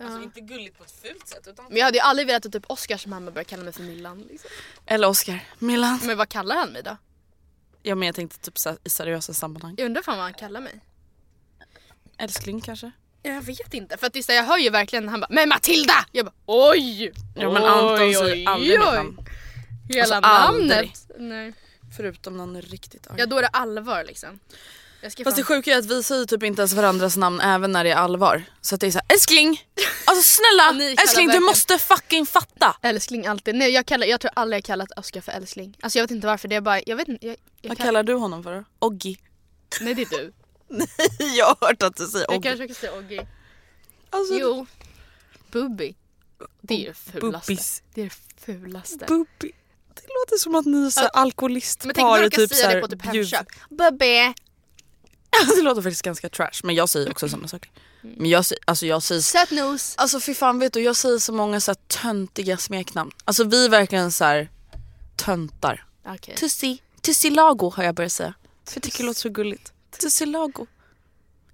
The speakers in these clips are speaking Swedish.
Alltså inte gulligt på ett fult sätt utan... Men jag hade ju aldrig velat att typ Oscars mamma började kalla mig för Millan. Liksom. Eller Oscar. Milan. Men vad kallar han mig då? Ja men jag tänkte typ så här, i seriösa sammanhang. Jag undrar fan vad han kallar mig. Älskling kanske? Jag vet inte för att det är så, här, jag hör ju verkligen han bara Men Matilda! Jag bara oj! Ja men Anton oj, säger aldrig mitt oj. namn. Hela Alltså, aldrig. namnet. Nej. Förutom när han är riktigt arg. Ja då är det allvar liksom. Jag Fast det sjuka är att vi säger typ inte ens varandras namn även när det är allvar. Så att det är såhär älskling! Alltså snälla! Älskling du måste fucking fatta! Älskling alltid. Nej jag, kallar, jag tror aldrig jag kallat Oscar för älskling. Alltså jag vet inte varför. Det är bara, jag vet inte. Jag, jag Vad kallar... kallar du honom för då? Oggi. Nej det är du. jag har hört att du säger Jag Oggi. kanske ska säga Oggi. Alltså, Jo. Bubbi. Det är det fulaste. Bubbis. Det är det fulaste. Bubbi. Det låter som att ni är så här Men tänk alkoholistpar i typ säga såhär det på typ Hemköp. Bubbi. Det låter faktiskt ganska trash men jag säger också samma saker. Mm. Men jag, alltså jag säger Sötnos. Alltså fy fan vet du jag säger så många så här töntiga smeknamn. Alltså vi är verkligen så här töntar. Okej. Tussi, Tussilago har jag börjat säga. För jag tycker det låter så gulligt. Tussilago.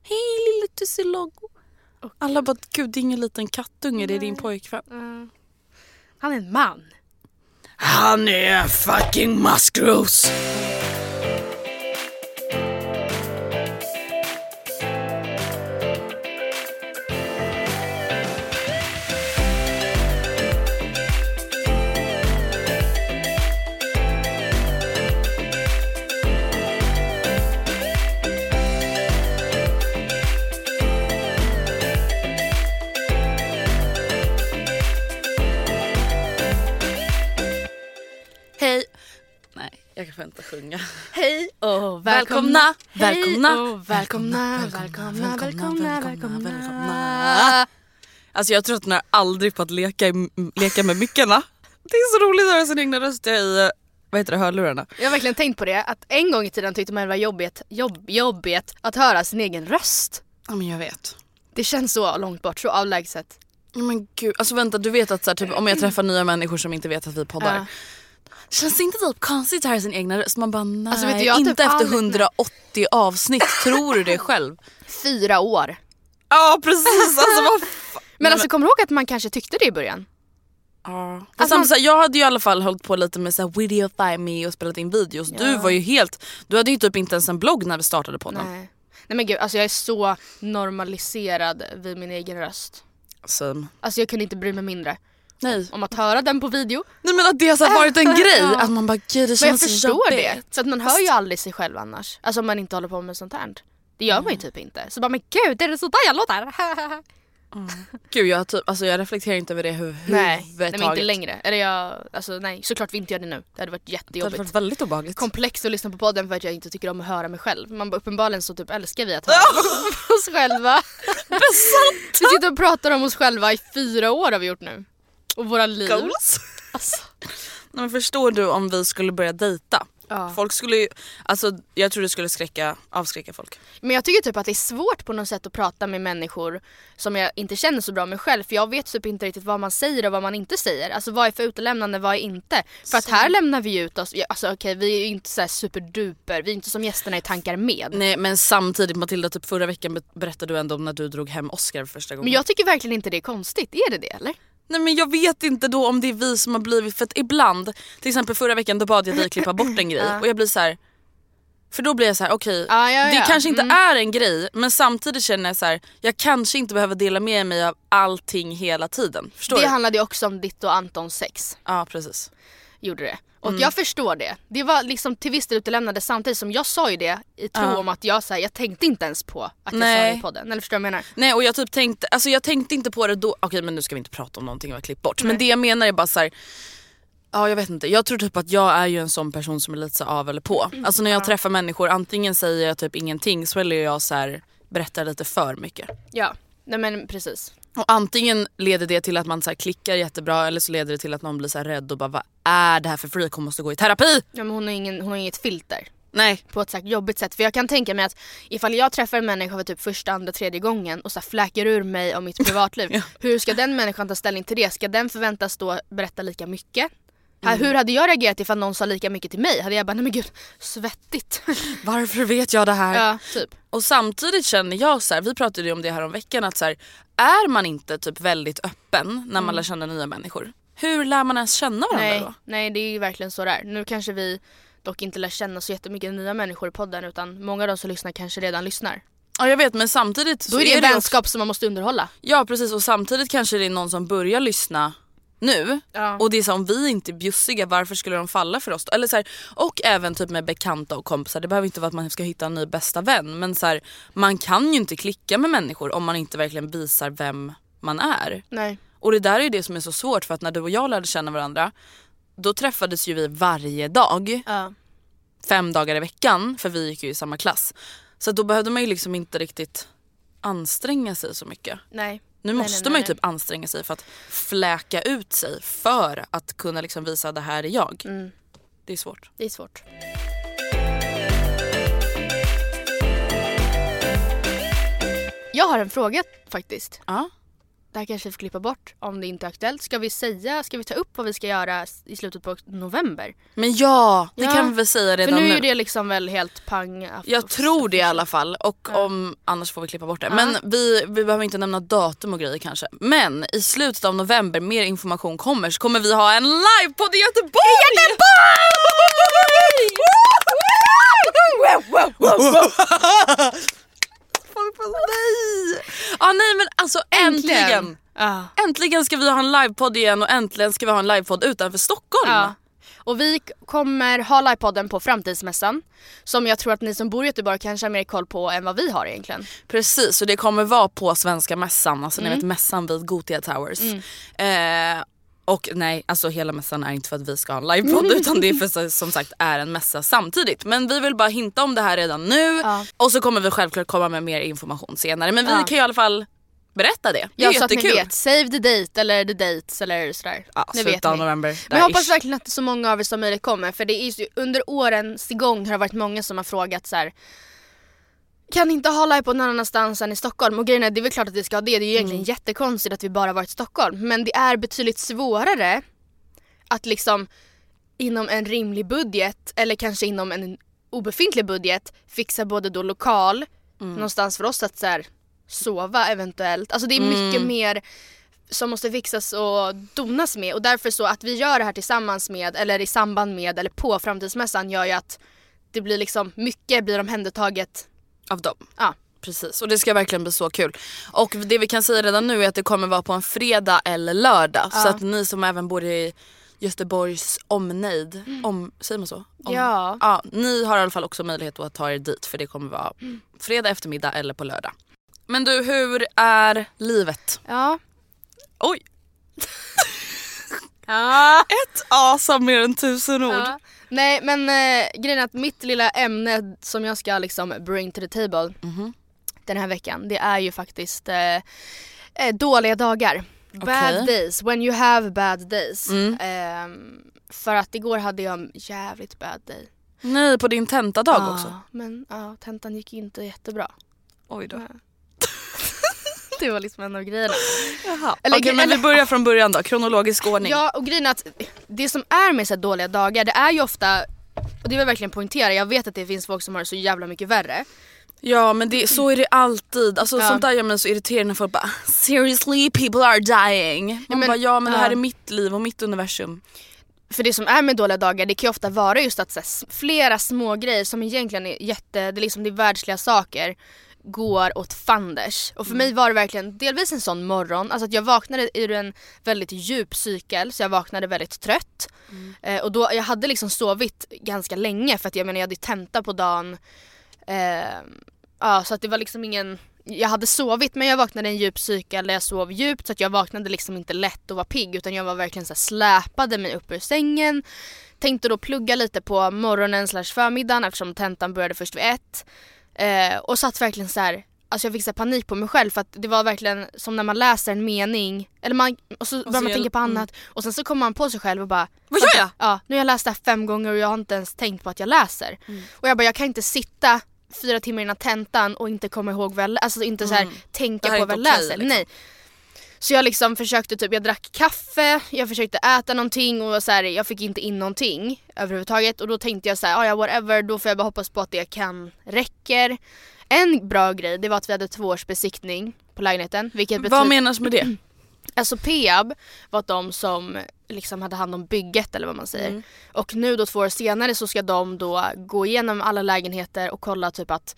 Hej lille Tussilago. Alla bara gud det är ingen liten kattunge det är din pojkvän. Mm. Han är en man. Han är fucking maskros. Kan inte sjunga. Hej och Välkomna, välkomna, välkomna, välkomna, välkomna, välkomna. Alltså jag tröttnar aldrig på att leka, i, leka med mickarna. Det är så roligt att höra sin egna röst i vad heter det, hörlurarna. Jag har verkligen tänkt på det, att en gång i tiden tyckte man det var jobbigt, jobb, jobbigt att höra sin egen röst. Ja men jag vet. Det känns så långt bort, så avlägset. Men gud, alltså vänta du vet att så här, typ, om jag träffar nya människor som inte vet att vi poddar. Ja. Känns det inte typ konstigt att höra sin egna röst? Man bara nej, Alltså, du, inte typ efter aldrig- 180 avsnitt. Tror du det själv? Fyra år. Ja precis, alltså vad fan. Men alltså kommer du ihåg att man kanske tyckte det i början? Ja. Alltså, här, jag hade ju i alla fall hållit på lite med så här, Videofy Me och spelat in videos. Du var ju helt, du hade ju typ inte ens en blogg när vi startade podden. Nej. Nej men gud, alltså jag är så normaliserad vid min egen röst. Same. Alltså jag kunde inte bry mig mindre Nej. om att höra den på video. Nej men att det har varit en grej. Ja. Att man bara gud det Men jag känns förstår det. jobbigt. För att man hör ju aldrig sig själv annars. Alltså om man inte håller på med sånt här. Det gör man ju typ inte. Så bara men gud är det sådär jag låter? Gud jag, typ, alltså, jag reflekterar inte över det nej, nej överhuvudtaget. men inte längre. Eller jag, alltså nej såklart vi inte gör det nu. Det hade varit Det hade jättejobbigt. varit väldigt obehagligt. komplext att lyssna på podden för att jag inte tycker om att höra mig själv. Man bara, uppenbarligen så typ älskar vi att höra oss själva. Besatt! Vi sitter och pratar om oss själva i fyra år har vi gjort nu. Och våra liv. Goals. Alltså. Nej, men förstår du om vi skulle börja dejta? Ja. Folk skulle ju, alltså jag tror det skulle skräcka, avskräcka folk. Men jag tycker typ att det är svårt på något sätt att prata med människor som jag inte känner så bra med själv. För jag vet typ inte riktigt vad man säger och vad man inte säger. Alltså vad är för utelämnande, vad är inte? För att här lämnar vi ut oss, alltså okej vi är ju inte så superduper, vi är inte som gästerna i Tankar med. Nej men samtidigt Matilda, typ förra veckan be- berättade du ändå om när du drog hem Oscar för första gången. Men jag tycker verkligen inte det är konstigt, är det det eller? Nej men jag vet inte då om det är vi som har blivit, för att ibland, till exempel förra veckan då bad jag dig klippa bort en grej och jag blir så här. För då blir jag så här: okej Ja, ja, det kanske inte Mm. är en grej men samtidigt känner jag så här: jag kanske inte behöver dela med mig av allting hela tiden. Förstår Det du? handlade ju också om ditt och Antons sex. Ja precis. Gjorde det. Och Mm. jag förstår det. Det var liksom till viss del utelämnande samtidigt som jag sa ju det i tro Ja. om att jag, så här, jag tänkte inte ens på att jag sa det i podden. Eller förstår du vad jag menar? Nej och jag typ tänkte, alltså jag tänkte inte på det då, okej men nu ska vi inte prata om någonting jag har klippt bort. Men Nej. det jag menar är bara så här. Ja jag vet inte, jag tror typ att jag är ju en sån person som är lite så av eller på. Alltså när jag träffar människor, antingen säger jag typ ingenting så eller jag så här, berättar lite för mycket. Ja, nej men precis. Och antingen leder det till att man så här klickar jättebra eller så leder det till att någon blir så rädd och bara vad är det här för freak, hon måste gå i terapi! Ja, men hon, har ingen, hon har inget filter. Nej. På ett så jobbigt sätt. För jag kan tänka mig att ifall jag träffar en människa för typ första, andra, tredje gången och så fläker ur mig om mitt privatliv. Ja. Hur ska den människan ta ställning till det? Ska den förväntas då berätta lika mycket? Mm. Hur hade jag reagerat ifall någon sa lika mycket till mig? Hade jag bara, nej men gud, svettigt. Varför vet jag det här? ja, typ. Och samtidigt känner jag så här, vi pratade ju om det här om veckan att så här, är man inte typ väldigt öppen när man lär känna nya människor? Hur lär man ens känna varandra Nej, då? nej, det är ju verkligen så där. Nu kanske vi dock inte lär känna så jättemycket nya människor i podden utan många av de som lyssnar kanske redan lyssnar. Ja jag vet men samtidigt Då är det en ju också- vänskap som man måste underhålla. Ja precis och samtidigt kanske det är någon som börjar lyssna nu Ja. och det är så om vi inte är bjussiga varför skulle de falla för oss då? Eller så här, och även typ med bekanta och kompisar, det behöver inte vara att man ska hitta en ny bästa vän men så här, man kan ju inte klicka med människor om man inte verkligen visar vem man är. Nej. Och det där är det som är så svårt för att när du och jag lärde känna varandra då träffades ju vi varje dag, Ja. fem dagar i veckan för vi gick ju i samma klass. Så då behövde man ju liksom inte riktigt anstränga sig så mycket. Nej. Nu Nej, måste nej, man ju nej, typ anstränga sig för att fläka ut sig för att kunna liksom visa det här är jag. Mm. Det är svårt. Det är svårt. Jag har en fråga faktiskt. Ja. Det här kanske vi får klippa bort om det inte är aktuellt. Ska vi säga, ska vi ta upp vad vi ska göra i slutet på november? Men ja, det Ja, kan vi väl säga redan För nu är nu. ju det liksom väl helt pang. Jag tror det i alla fall och om annars får vi klippa bort det. Men vi, vi behöver inte nämna datum och grejer kanske. Men i slutet av november, mer information kommer så kommer vi ha en livepodd i Göteborg! I Göteborg! Bara nej! Ja nej men alltså äntligen! Ja. Äntligen ska vi ha en livepodd igen och äntligen ska vi ha en livepodd utanför Stockholm. Ja. Och vi kommer ha livepodden på Framtidsmässan. Som jag tror att ni som bor i Göteborg kanske har mer koll på än vad vi har egentligen. Precis och det kommer vara på Svenska Mässan, alltså ni Mm. vet mässan vid Gothia Towers. Eh, och nej, alltså hela mässan är inte för att vi ska ha en livepodd utan det är för som sagt är en mässa samtidigt. Men vi vill bara hinta om det här redan nu Ja. och så kommer vi självklart komma med mer information senare. Men vi Ja. kan ju i alla fall berätta det. Det är Ja, så att ni jättekul. vet. Save the date eller the dates eller sådär. Ja, slutet vet ni. november. Men jag hoppas verkligen att så många av er som möjligt kommer för det är ju, under årens gång har det varit många som har frågat så här. Kan inte ha live på någon annanstans än i Stockholm? Och grejen är, det är väl klart att vi ska ha det. Det är ju egentligen Mm. jättekonstigt att vi bara varit i Stockholm. Men det är betydligt svårare att liksom inom en rimlig budget eller kanske inom en obefintlig budget fixa både då lokal Mm. någonstans för oss att så här, sova eventuellt. Alltså det är Mm. mycket mer som måste fixas och donas med och därför så att vi gör det här tillsammans med eller i samband med eller på framtidsmässan gör ju att det blir liksom mycket blir omhändertaget. Av dem. Ja. Precis och det ska verkligen bli så kul. Och det vi kan säga redan nu är att det kommer vara på en fredag eller lördag. Så att ni som även bor i Göteborgs omnejd, om, säger man så? Om, Mm. Ja. ja. Ni har i alla fall också möjlighet att ta er dit för det kommer vara fredag eftermiddag eller på lördag. Men du hur är livet? Ja. Oj! Ja. Ett as av mer än tusen ord. ja. Nej men eh, grejen är att mitt lilla ämne som jag ska liksom bring to the table Mhm. den här veckan det är ju faktiskt eh, eh, dåliga dagar. Bad days, when you have bad days. Mm. Ehm, för att igår hade jag en jävligt bad day. Nej, på din tentadag Ja, också. Men ja, tentan gick inte jättebra. Oj då. Nej. Det var liksom en av grejerna. Jaha. Eller- Okej men vi börjar från början då, kronologisk ordning. Ja och grejen är att det som är med så dåliga dagar det är ju ofta, och det vill jag verkligen poängtera, jag vet att det finns folk som har det så jävla mycket värre. Ja men det, så är det alltid. Alltså, Ja. Sånt där gör mig så irriterad när folk bara seriously people are dying. Man Ja, men- bara ja men det här ja. är mitt liv och mitt universum. För det som är med dåliga dagar det kan ju ofta vara just att så här, flera små grejer som egentligen är jätte, det är liksom det är världsliga saker går åt fanders. Och för mig var det verkligen delvis en sån morgon, alltså att jag vaknade ur en väldigt djup cykel så jag vaknade väldigt trött. Eh, och då, jag hade liksom sovit ganska länge för att jag menar jag hade tenta på dagen. Eh, ja så att det var liksom ingen jag hade sovit men jag vaknade i en djup cykel där jag sov djupt så att jag vaknade liksom inte lätt och var pigg utan jag var verkligen så här, släpade mig upp ur sängen. Tänkte då plugga lite på morgonen slash förmiddagen eftersom tentan började först vid ett. Eh, och satt verkligen så här. Alltså jag fick så panik på mig själv för att det var verkligen som när man läser en mening eller man, och så börjar man jag- tänka på mm. annat och sen så kommer man på sig själv och bara Vad gör jag? Ja, nu har jag läst det här fem gånger och jag har inte ens tänkt på att jag läser. Mm. Och jag bara, jag kan inte sitta fyra timmar innan tentan och inte komma ihåg vad jag lä- alltså inte så här, Mm. tänka på vad jag läser. liksom. Nej. Så jag liksom försökte typ, jag drack kaffe, jag försökte äta någonting och så här, jag fick inte in någonting överhuvudtaget och då tänkte jag så här, "Ah, ja whatever, då får jag bara hoppas på att det kan räcker. En bra grej det var att vi hade tvåårsbesiktning på lägenheten. Vilket Vad menas med det? Alltså Peab var de som liksom hade hand om bygget eller vad man säger. Mm. Och nu då två år senare så ska de då gå igenom alla lägenheter och kolla typ att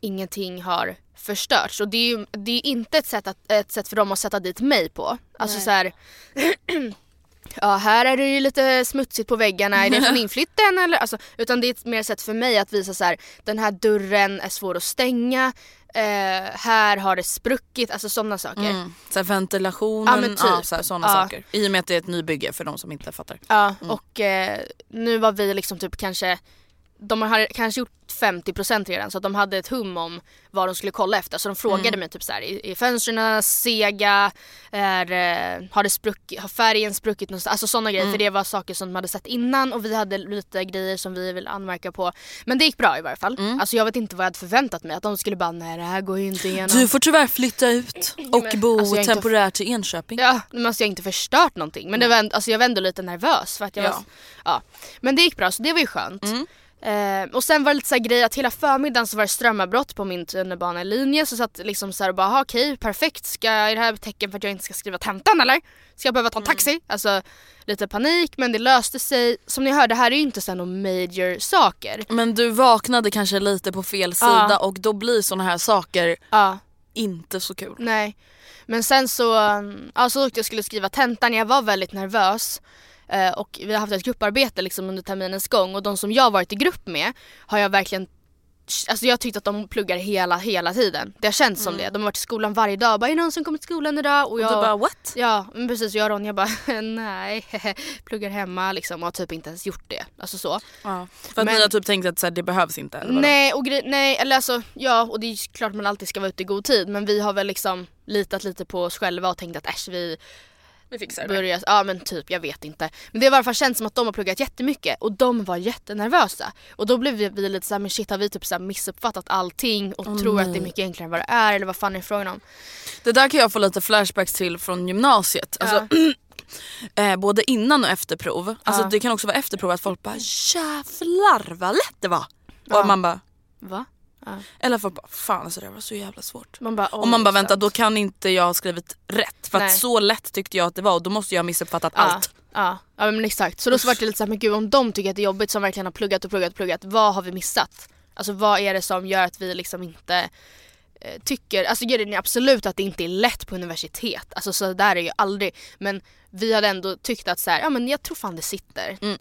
ingenting har förstörts. Och det är ju det är inte ett sätt, att, ett sätt för dem att sätta dit mig på. Alltså Nej. så här. Ja här är det ju lite smutsigt på väggarna, är det från inflytten eller? Alltså, utan det är ett mer sätt för mig att visa så här. den här dörren är svår att stänga, eh, här har det spruckit, alltså sådana saker. Mm. Så ventilationen, Ja, typ. ja, så här, sådana Ja. saker. I och med att det är ett nybygge för de som inte fattar. Ja, Mm. och eh, nu var vi liksom typ kanske de hade kanske gjort 50% redan så de hade ett hum om vad de skulle kolla efter. Så de frågade Mm. mig typ så här, är, fönstren sega? Är, eh, har, det spruck, har färgen spruckit någonstans? Alltså sådana grejer. Mm. För det var saker som de hade sett innan och vi hade lite grejer som vi vill anmärka på. Men det gick bra i varje fall. Mm. Alltså jag vet inte vad jag hade förväntat mig. Att de skulle bara, nej det här går ju inte igenom. Du får tyvärr flytta ut och men, bo alltså, inte- temporärt i Enköping. Ja, men alltså jag har inte förstört någonting. Men det var, alltså jag var ändå lite nervös för att jag Ja. var, ja. Men det gick bra så det var ju skönt. Mm. Eh, och sen var det lite så här grej att hela förmiddagen så var det strömavbrott på min tunnelbanelinje så satt liksom så här och bara "Aha, okej perfekt, ska, är det här tecken för att jag inte ska skriva tentan eller? Ska jag behöva ta en taxi? Alltså lite panik men det löste sig. Som ni hör det här är ju inte så här några major saker. Men du vaknade kanske lite på fel sida Ja. och då blir såna här saker Ja, inte så kul. nej. Men sen så, mm, ja, så åkte jag skulle skriva tentan, jag var väldigt nervös. Eh, och vi har haft ett grupparbete liksom under terminens gång och de som jag varit i grupp med har jag verkligen Alltså jag tyckte att de pluggar hela, hela tiden. Det har känts som det. De har varit i skolan varje dag. Bara, är någon som kommer till skolan idag? Och Och jag, du bara what? Ja men precis, jag och Ronja bara nej, pluggar hemma liksom och har typ inte ens gjort det. Alltså så. Ja. För att Men- ni har typ tänkt att så här, det behövs inte? Eller vadå? Nej, och nej, eller alltså ja och det är klart man alltid ska vara ute i god tid men vi har väl liksom litat lite på oss själva och tänkt att äsch vi Vi fixar det. börjar, ja men typ jag vet inte. Men det har i alla fall känts som att de har pluggat jättemycket och de var jättenervösa. Och då blev vi, vi lite såhär men shit har vi typ så missuppfattat allting och Åh, tror att det nej. är mycket enklare än vad det är eller vad fan är frågan om? Det där kan jag få lite flashbacks till från gymnasiet. Alltså, eh, både innan och efter prov. Alltså, Ja. Det kan också vara efter prov att folk bara jävlar vad lätt det var. Ja. Och man bara, Va? Eller folk bara fan alltså det var så jävla svårt. Man bara, och man bara vänta då kan inte jag ha skrivit rätt. För att så lätt tyckte jag att det var och då måste jag ha missuppfattat Ja, allt. Ja, ja men exakt. Så då så var det lite såhär, men gud om de tycker att det är jobbigt som verkligen har pluggat och pluggat och pluggat, vad har vi missat? Alltså vad är det som gör att vi liksom inte eh, tycker, alltså grejen är absolut att det inte är lätt på universitet, alltså så där är ju aldrig, men vi hade ändå tyckt att så här, ja men jag tror fan det sitter. Mm.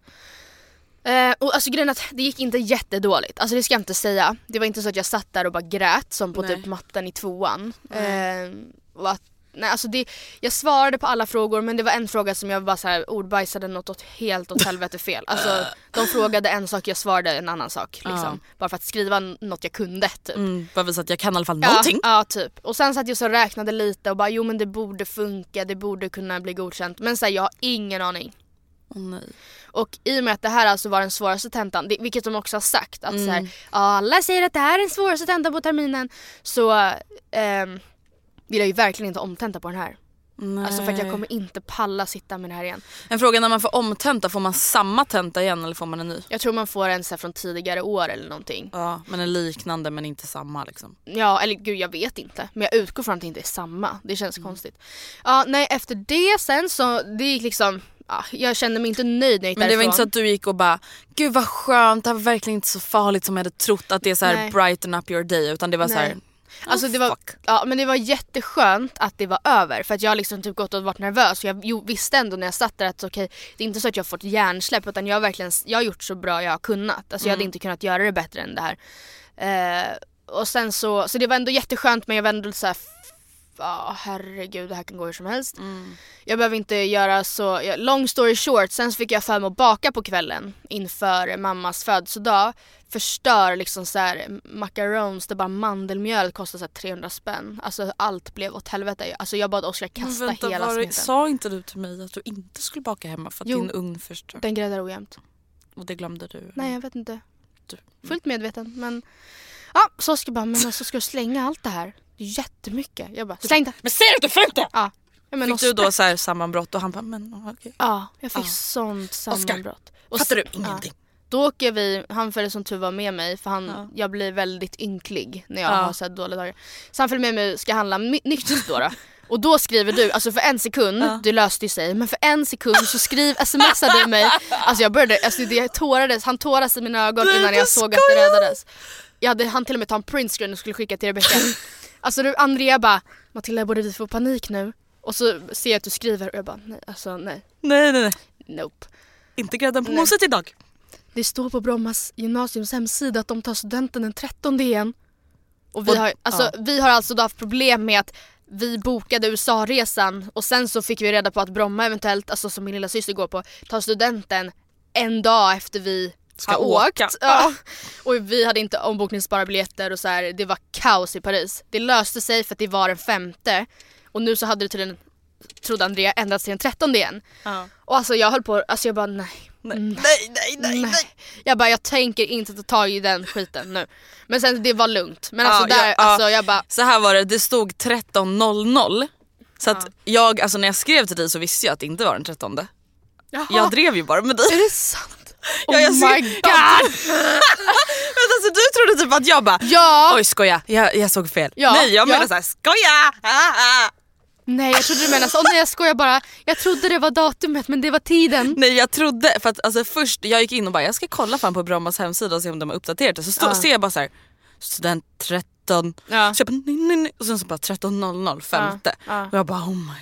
Eh, och alltså grejen att det gick inte jättedåligt, alltså det ska jag inte säga. Det var inte så att jag satt där och bara grät som på Nej. typ matten i tvåan. Eh, och att nej alltså det, jag svarade på alla frågor men det var en fråga som jag bara så här ordbajsade något åt, helt åt helvete fel. Alltså de frågade en sak, jag svarade en annan sak liksom. Ja. Bara för att skriva något jag kunde typ. Mm, bara visa att jag kan i alla fall någonting. Ja, ja typ. Och sen satt jag så och räknade lite och bara jo men det borde funka, det borde kunna bli godkänt. Men så här, jag har ingen aning. Nej. Och i och med att det här alltså var den svåraste tentan, det, vilket de också har sagt att så Mm. här, alla säger att det här är den svåraste tentan på terminen. Så ehm, vill jag ju verkligen inte omtenta på den här. nej. Alltså för att jag kommer inte palla sitta med det här igen. En fråga när man får omtenta, får man samma tenta igen eller får man en ny? Jag tror man får en så från tidigare år eller någonting. Ja, men en liknande men inte samma liksom. Ja eller gud jag vet inte. Men jag utgår från att det inte är samma. Det känns Mm. konstigt. Ja nej efter det sen så, det gick liksom, ja, jag kände mig inte nöjd när jag gick Men det var därifrån. inte så att du gick och bara Gud vad skönt, det här var verkligen inte så farligt som jag hade trott att det är så här Nej. brighten up your day utan det var så här. Nej. Alltså oh, det var, fuck. ja, men det var jätteskönt att det var över för att jag har liksom typ gått och varit nervös. Jag jo, visste ändå när jag satt där att okej, det är inte så att jag har fått hjärnsläpp utan jag har verkligen jag har gjort så bra jag har kunnat. Alltså jag hade inte kunnat göra det bättre än det här. Eh, och sen så, så det var ändå jätteskönt men jag var ändå såhär Ja herregud det här kan gå hur som helst. Jag behöver inte göra så, long story short, sen så fick jag för mig att baka på kvällen inför mammas födelsedag. Förstör liksom så här macarons där bara mandelmjöl kostar så här 300 spänn. Alltså allt blev åt helvete. Alltså jag bad Oskar Men kasta vänta, hela var smeten. sa inte du till mig att du inte skulle baka hemma för att Jo. din ugn förstör? Den gräddar ojämnt. Och det glömde du? Nej jag vet inte. Du- Fullt medveten men Ja så ska jag bara, men alltså ska du slänga allt det här? Det är jättemycket. Jag bara, släng det! Men säg att du får inte! Ja. ja men Fick du Oskar- då så här sammanbrott och han bara men ja, okej. Ja, jag fick Ja. sånt sammanbrott. Och Fattar du ingenting? Då åker vi, han följer som tur var med mig för han, Ja. jag blir väldigt ynklig när jag Ja. har så här dåliga dagar. Så han följer med mig och ska handla my- nytt då. då. Och då skriver du, alltså för en sekund, Ja. det löste ju sig, men för en sekund så skriv, smsar du mig. Alltså jag började, alltså det tårades, han tårades i mina ögon innan du jag såg att det räddades. Jag hade han till och med ta en printscreen och skulle skicka till Rebecca. Alltså du, Andrea bara, Matilda borde vi få panik nu? Och så ser jag att du skriver och jag bara, nej alltså nej, Nej nej nej. nope. Inte grädden på Nej. moset idag. Det står på Brommas gymnasiums hemsida att de tar studenten den 13 igen. Och vi Och- har, alltså, vi har alltså då haft problem med att vi bokade USA-resan och sen så fick vi reda på att Bromma eventuellt, alltså som min lilla syster går på, tar studenten en dag efter vi Ska har åka. åkt. Ja. Och vi hade inte ombokningsbara biljetter och så här, det var kaos i Paris. Det löste sig för att det var den femte och nu så hade det tydligen, trodde Andrea, ändrats till den trettonde igen. Ja. Och alltså jag höll på, alltså jag bara nej. Nej, nej. nej, nej, nej. Jag bara, jag tänker inte ta tag i den skiten nu. Men sen det var lugnt. Men alltså Ja, där, ja, alltså ja. jag bara, Så här var det, det stod 13.00. Så att jag, alltså när jag skrev till dig så visste jag att det inte var den 13. jaha, Jag drev ju bara med dig. är det sant? Oh Ja, jag my ser- god! Men alltså du trodde typ att jag bara Ja! Oj skoja, jag, jag såg fel. Ja, Nej jag ja. menar såhär skoja! Ah, ah. Nej jag trodde du menade så, nej jag skojar bara. Jag trodde det var datumet men det var tiden. Nej jag trodde, för att alltså först jag gick in och bara jag ska kolla fan på Brommas hemsida och se om de har uppdaterat det. Så stå, Ja. ser jag bara så här student 13, Ja. så jag bara, nej, nej, nej. och sen så bara 13.00 femte. Ja. Och jag bara oh my god.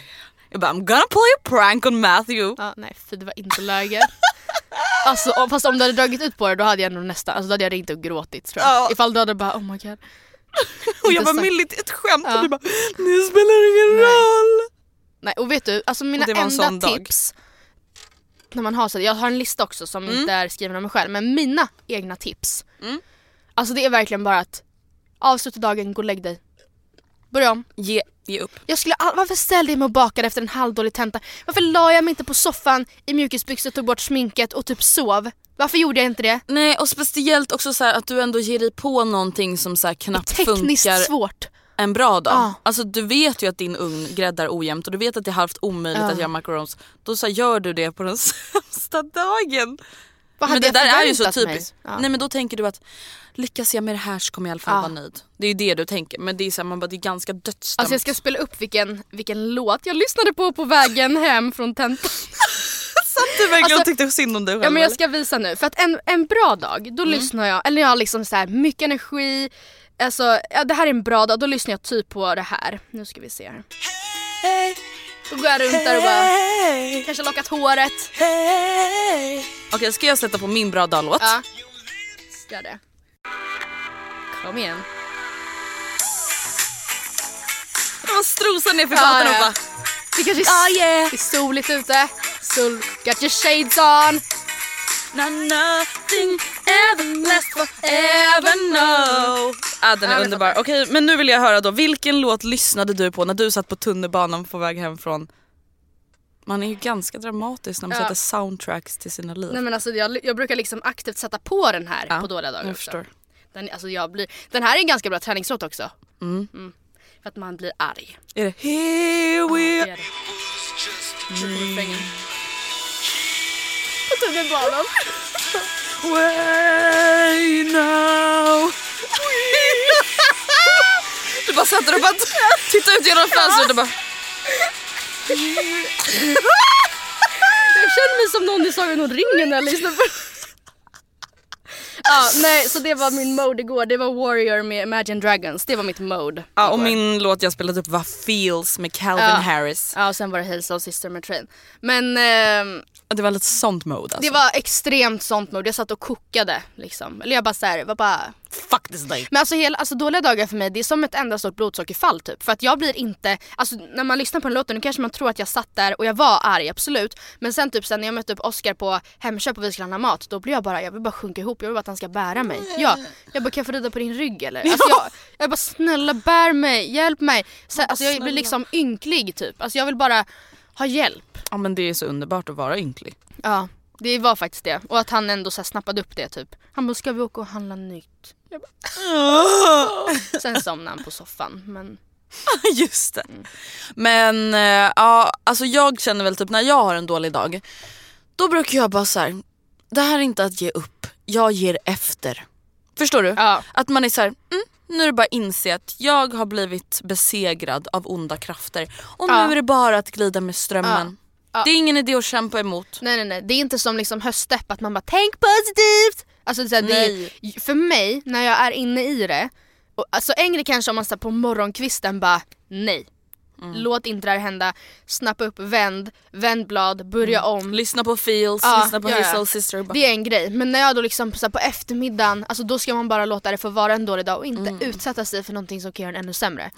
Jag bara I'm gonna pull a prank on Matthew. Ja, nej för det var inte läge. Alltså fast om du hade dragit ut på det då hade jag nog nästan, alltså då hade jag ringt och gråtit tror jag. Ja. Ifall du hade bara oh my god. Och jag bara Millie ett skämt Ja. och du bara det spelar ingen Nej. roll. Nej och vet du, alltså mina en enda sån dag. tips när man har så, jag har en lista också som inte är skriven av mig själv men mina egna tips. Mm. Alltså det är verkligen bara att avsluta dagen, gå och lägg dig. Börja om. Ge, ge upp. Jag skulle, all- varför ställde jag mig och bakade efter en halvdålig tenta? Varför la jag mig inte på soffan i mjukisbyxor, tog bort sminket och typ sov? Varför gjorde jag inte det? Nej och speciellt också så här att du ändå ger dig på någonting som så här knappt Tekniskt funkar svårt. en bra dag. Ja. Alltså du vet ju att din ugn gräddar ojämnt och du vet att det är halvt omöjligt Ja. att göra macarons. Då så här, gör du det på den sämsta dagen. Vad Men hade det jag där är ju så förväntat typiskt. Ja. Nej men då tänker du att lyckas jag med det här så kommer jag i alla fall Ja. vara nöjd. Det är ju det du tänker men det är, så här, man bara, det är ganska dödsdömt. Alltså jag ska spela upp vilken, vilken låt jag lyssnade på på vägen hem från tentan. Satt du verkligen Alltså- och tyckte synd om dig själv? Ja men jag ska visa nu. För att en, en bra dag, då lyssnar jag, eller jag har liksom så här mycket energi. Alltså ja, det här är en bra dag, då lyssnar jag typ på det här. Nu ska vi se här. Då går jag runt där och bara kanske lockat håret. Okej ska jag sätta på min bra dag-låt? Ja. Gör det. Kom igen. man strosar ner för gatan ja. och bara Det kanske är, Ah, yeah. det är soligt ute. Sol, got your shades on. Na, nothing ever lasts forever no. Ah, den är underbar. Okej men nu vill jag höra då, vilken låt lyssnade du på när du satt på tunnelbanan på väg hem från man är ju ganska dramatisk när man Ja. sätter soundtracks till sina liv. Nej men alltså jag, jag brukar liksom aktivt sätta på den här Ja, på dåliga dagar också. Den, alltså jag blir, den här är en ganska bra träningslåt också. Mm. För att man blir arg. Är det Here we Det är det. Mm. På tunnelbanan. way now Du bara satt där och bara tittade ut genom fönstret och bara Jag känner mig som någon i Sagan om ringen när jag lyssnar på Ja, nej så det var min mode igår. Det var Warrior med Imagine Dragons. Det var mitt mode. Ja och igår. min låt jag spelade upp var Feels med Calvin Ja. Harris. Ja och sen var det och Sister med Train. Men ehm, Det var lite sånt mode alltså. det var extremt sånt mode. Jag satt och kokade liksom. Eller jag bara såhär, var bara Fuck this day. Men alltså, hela, alltså dåliga dagar för mig det är som ett enda stort blodsockerfall typ. För att jag blir inte, alltså när man lyssnar på den låten nu kanske man tror att jag satt där och jag var arg absolut. Men sen typ sen när jag mötte upp Oscar på Hemköp och vi skulle handla mat då blir jag bara, jag vill bara sjunka ihop, jag vill bara att han ska bära mig. Ja, jag bara kan jag få rida på din rygg eller? Alltså jag, jag bara snälla bär mig, hjälp mig. Så, alltså jag blir liksom ynklig typ. Alltså jag vill bara ha hjälp. Ja men det är så underbart att vara ynklig. Ja, det var faktiskt det. Och att han ändå så här snappade upp det typ. Han bara, ska vi åka och handla nytt? Jag bara, Sen somnade han på soffan. Men Just det. Men eh, ja, alltså jag känner väl typ när jag har en dålig dag. Då brukar jag bara så här. det här är inte att ge upp, jag ger efter. Förstår du? ja, Att man är så här, mm, nu är det bara att inse att jag har blivit besegrad av onda krafter. Och nu Ja. är det bara att glida med strömmen. Ja. Det är ingen idé att kämpa emot. nej nej nej. Det är inte som liksom höstdepp att man bara tänk positivt. Alltså det är, det är, för mig när jag är inne i det. Och, alltså en grej kanske om man på morgonkvisten bara nej. Mm. Låt inte det här hända. Snappa upp, vänd, vänd blad, börja om. Lyssna på Feels, Ja, lyssna på det. Soul Sister. Det är en grej, men när jag då liksom så här, på eftermiddagen, alltså då ska man bara låta det få vara en dålig dag och inte utsätta sig för någonting som kan göra den ännu sämre.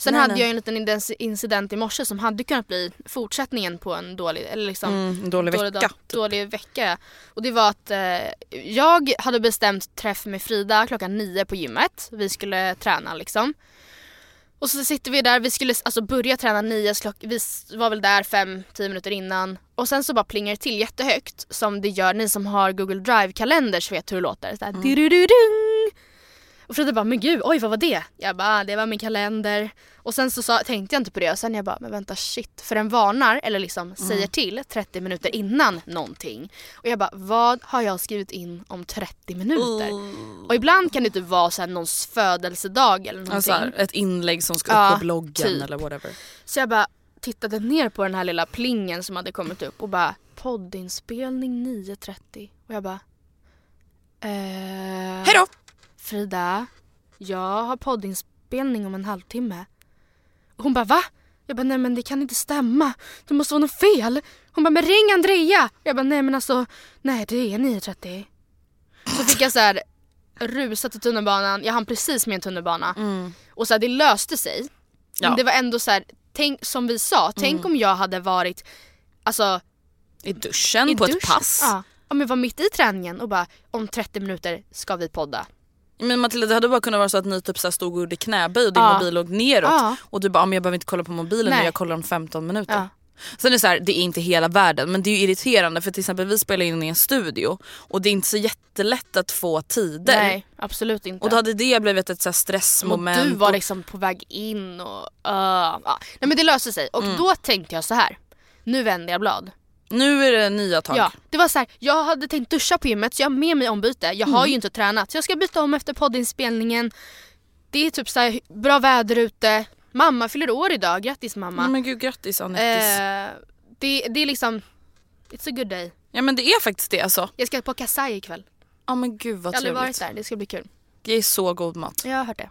Sen Nej, hade nej. jag en liten incident i morse som hade kunnat bli fortsättningen på en dålig, eller liksom mm, en dålig vecka. dag, dålig vecka. ja. Och det var att eh, jag hade bestämt träff med Frida klockan nio på gymmet. Vi skulle träna liksom. Och så sitter vi där, vi skulle alltså börja träna nio, vi var väl där fem, tio minuter innan. Och sen så bara plingar det till jättehögt som det gör, ni som har Google Drive-kalenders vet hur det låter. Så här, Mm. Och Frida bara, men gud, oj vad var det? Jag bara, "Ah, det var min kalender. Och sen så sa, tänkte jag inte på det och sen jag bara, men vänta shit. För den varnar, eller liksom säger till 30 minuter innan någonting. Och jag bara, vad har jag skrivit in om 30 minuter? Och ibland kan det typ vara så här någons födelsedag eller någonting. Alltså, här, ett inlägg som ska upp Ja, på bloggen typ. eller whatever. Så jag bara tittade ner på den här lilla plingen som hade kommit upp och bara poddinspelning 9.30 och jag bara eh, Hejdå! Frida, jag har poddinspelning om en halvtimme. Och hon bara va? Jag bara nej men det kan inte stämma. Det måste vara något fel. Hon bara men ring Andrea. Jag bara nej men alltså nej det är 9.30. Så fick jag så här rusa till tunnelbanan. Jag hann precis med en tunnelbana. Och så här, det löste sig. Ja. Men det var ändå så här, tänk, som vi sa, tänk om jag hade varit alltså, I duschen i på ett duschen. pass. Ja, ja, men var mitt i träningen och bara om 30 minuter ska vi podda. Men Matilda det hade bara kunnat vara så att ni typ så stod och gjorde knäböj och din Ja. mobil låg neråt. Ja. Och du bara, "Ah, men jag behöver inte kolla på mobilen nu, jag kollar om 15 minuter. Ja. Sen är det så här, det är inte hela världen men det är ju irriterande för till exempel vi spelar in i en studio och det är inte så jättelätt att få tider. Nej, absolut inte. Och då hade det blivit ett så här och stressmoment. du var liksom på väg in och... Uh, ja. Nej men det löste sig och Mm. då tänkte jag så här. Nu vänder jag blad. Nu är det nya tag. Ja, det var så här, jag hade tänkt duscha på gymmet så jag har med mig ombyte. Jag Mm. har ju inte tränat så jag ska byta om efter poddinspelningen. Det är typ så här, bra väder ute. Mamma fyller år idag, grattis mamma. Men gud grattis Anettis. Eh, det, det är liksom, it's a good day. Ja men det är faktiskt det alltså. Jag ska på Kasai ikväll. Ja men gud vad Jag har aldrig varit trevligt. där, det ska bli kul. Det är så god mat. Jag har hört det.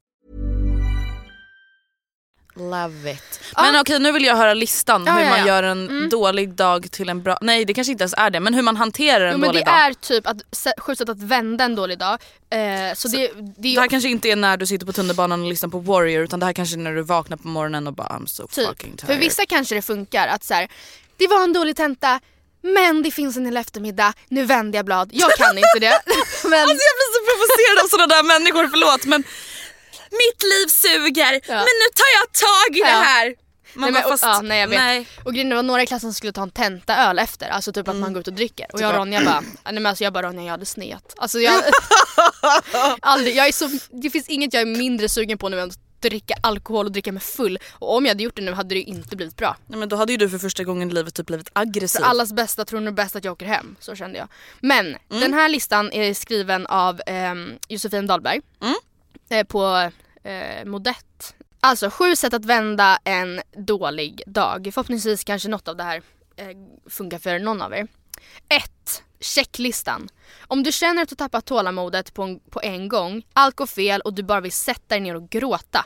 Love it. Men okej nu vill jag höra listan Ja, hur ja, man ja. gör en Mm. dålig dag till en bra... Nej det kanske inte ens är det men hur man hanterar en Jo, men dålig det dag. är typ att sätt att vända en dålig dag. Eh, så, det, det Det här kanske inte är när du sitter på tunnelbanan och lyssnar på Warrior utan det här kanske är när du vaknar på morgonen och bara I'm so fucking Typ. tired. För vissa kanske det funkar att så här, det var en dålig tenta men det finns en hel eftermiddag, nu vänder jag blad. Jag kan inte det. men, Alltså jag blir så provocerad av sådana där människor, förlåt men mitt liv suger Ja. men nu tar jag tag i Ja. det här. Man nej, bara, men, fast, och, ja, nej jag vet. nej. Och grejen det var några i klassen som skulle ta en tentaöl efter, alltså typ att man går ut och dricker. Och jag och Ronja bara, nej men alltså jag bara Ronja jag hade sneat. Alltså jag, aldrig, jag är så, det finns inget jag är mindre sugen på nu än att dricka alkohol och dricka mig full. Och om jag hade gjort det nu hade det inte blivit bra. nej men då hade ju du för första gången i livet typ blivit aggressiv. För allas bästa tror nog bäst att jag åker hem. Så kände jag. Men den här listan är skriven av ehm, Josefin Dahlberg. Eh, på eh, Modett. Alltså sju sätt att vända en dålig dag. Förhoppningsvis kanske något av det här eh, funkar för någon av er. 1. Checklistan. Om du känner att du tappat tålamodet på en, på en gång, allt går fel och du bara vill sätta dig ner och gråta.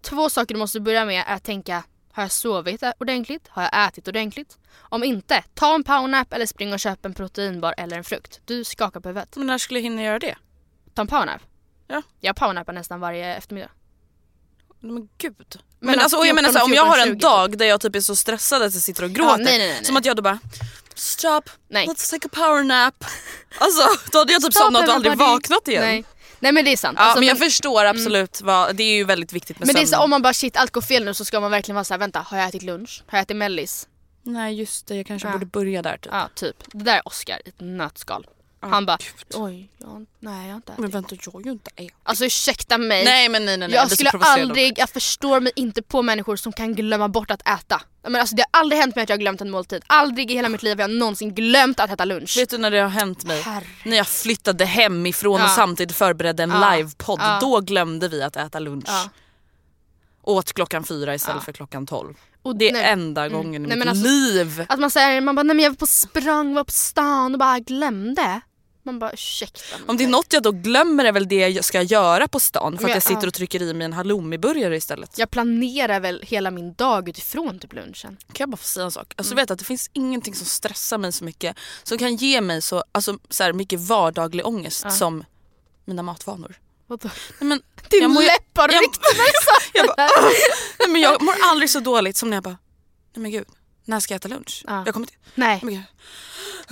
Två saker du måste börja med är att tänka har jag sovit ordentligt? Har jag ätit ordentligt? Om inte, ta en powernap eller spring och köp en proteinbar eller en frukt. Du skakar på huvudet. Men när skulle jag hinna göra det? Ta en powernap. Ja. Jag powernappar nästan varje eftermiddag. Men gud. Men, Men alltså, och jag 14, menar så här, om jag har en 14, dag där jag typ är så stressad att jag sitter och gråter. nej, nej, nej, Som att jag då bara Stop, Nej. let's take a power nap. Alltså då hade jag typ Stop somnat och aldrig vaknat igen. Nej. Nej men det är sant. Ja, Alltså, men jag förstår absolut, vad, det är ju väldigt viktigt med men det är så, om man bara shit allt går fel nu så ska man verkligen vara såhär vänta har jag ätit lunch? Har jag ätit mellis? Nej just det, jag kanske Ja. borde börja där typ. Ja typ. Det där är Oscar i ett nötskal. Han bara oj, jag, nej jag har inte ätit. Men vänta, jag har ju inte ätit. Alltså ursäkta mig. Nej men nej nej, nej jag skulle aldrig, jag förstår mig inte på människor som kan glömma bort att äta. Men alltså det har aldrig hänt mig att jag har glömt en måltid. Aldrig i hela mitt liv har jag någonsin glömt att äta lunch. Vet du när det har hänt mig? Herre. När jag flyttade hemifrån Ja. och samtidigt förberedde en Ja. livepodd. Ja. Då glömde vi att äta lunch. Ja. Åt klockan fyra istället Ja. för klockan tolv. Och Det är nej, enda gången i Nej, mitt alltså- liv. Att man säger, man bara nej men jag var på språng, var på stan och bara glömde. Man bara ursäkta mig. Om det är något jag då glömmer är väl det jag ska göra på stan för att jag sitter ja. och trycker i mig en halloumiburgare istället. Jag planerar väl hela min dag utifrån typ lunchen. Kan jag bara få säga en sak? Alltså Mm. vet att det finns ingenting som stressar mig så mycket som kan ge mig så, alltså, så här mycket vardaglig ångest som mina matvanor. Vadå? Nej, men, Din jag mår ju- läpp har jag- ryckt mig jag, bara, nej, men jag mår aldrig så dåligt som när jag bara, nej men gud, när ska jag äta lunch? Ja. Jag kommer till, Nej. men gud,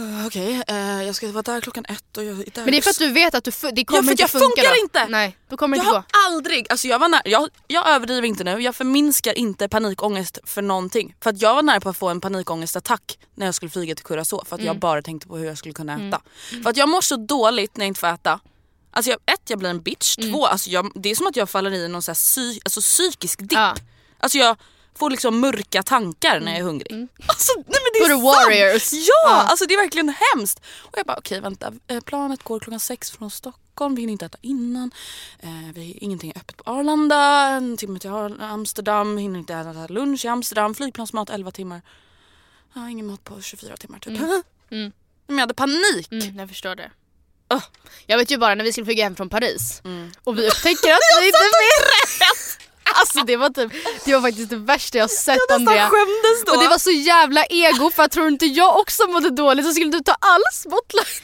uh, okej eh, jag ska vara där klockan ett och jag är där. Men det är för att du vet att du, det kommer för att inte jag funka funkar då. inte. Nej, då kommer Jag inte gå. har aldrig, alltså jag var nära, jag, jag överdriver inte nu, jag förminskar inte panikångest för någonting. För att jag var nära på att få en panikångestattack när jag skulle flyga till Curacao för att Mm. jag bara tänkte på hur jag skulle kunna äta. För att jag mår så dåligt när jag inte får äta. Alltså jag, ett, jag blir en bitch. Mm. Två, alltså jag, det är som att jag faller i någon så här psy, alltså psykisk dipp. Ja. Alltså jag får liksom mörka tankar när jag är hungrig. Alltså, nej men det är sant. warriors. Ja, Ja. alltså det är verkligen hemskt. Och jag bara okej vänta, eh, planet går klockan sex från Stockholm, vi hinner inte äta innan. Eh, vi, ingenting är öppet på Arlanda, en timme till Amsterdam, hinner inte äta lunch i Amsterdam, flygplansmat 11 timmar. Ja, ingen mat på 24 timmar typ. Mm. Men jag hade panik. Mm, jag förstår det. Öh. Jag vet ju bara när vi skulle flyga hem från Paris Mm. och vi upptäcker att vi inte vet. Alltså det var typ, det var faktiskt det värsta jag sett Jag nästan Andrea. skämdes då. Och det var så jävla ego för att tror inte jag också mådde dåligt så skulle du ta all spotlight.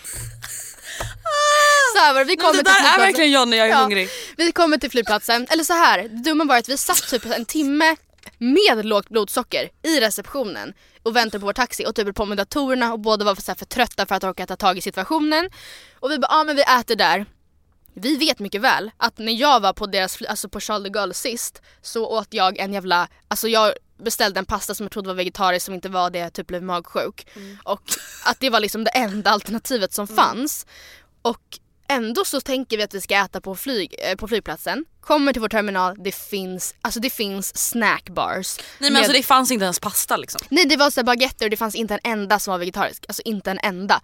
Så här var det, vi kommer det till där är verkligen jag när jag är Ja. hungrig. Vi kommer till flygplatsen, eller så här, det dumma var att vi satt typ en timme med lågt blodsocker i receptionen och väntade på vår taxi och typ på med datorerna och båda var för, så för trötta för att orka ta tag i situationen. Och vi bara, ja ah, men vi äter där. Vi vet mycket väl att när jag var på deras, alltså på Charles de Gaulle sist så åt jag en jävla, alltså jag beställde en pasta som jag trodde var vegetarisk som inte var det, typ blev magsjuk. Och att det var liksom det enda alternativet som fanns. Och ändå så tänker vi att vi ska äta på, flyg, eh, på flygplatsen. Kommer till vår terminal, det finns, alltså det finns snackbars. Nej men med- alltså det fanns inte ens pasta liksom. Nej det var så baguetter och det fanns inte en enda som var vegetarisk. Alltså inte en enda.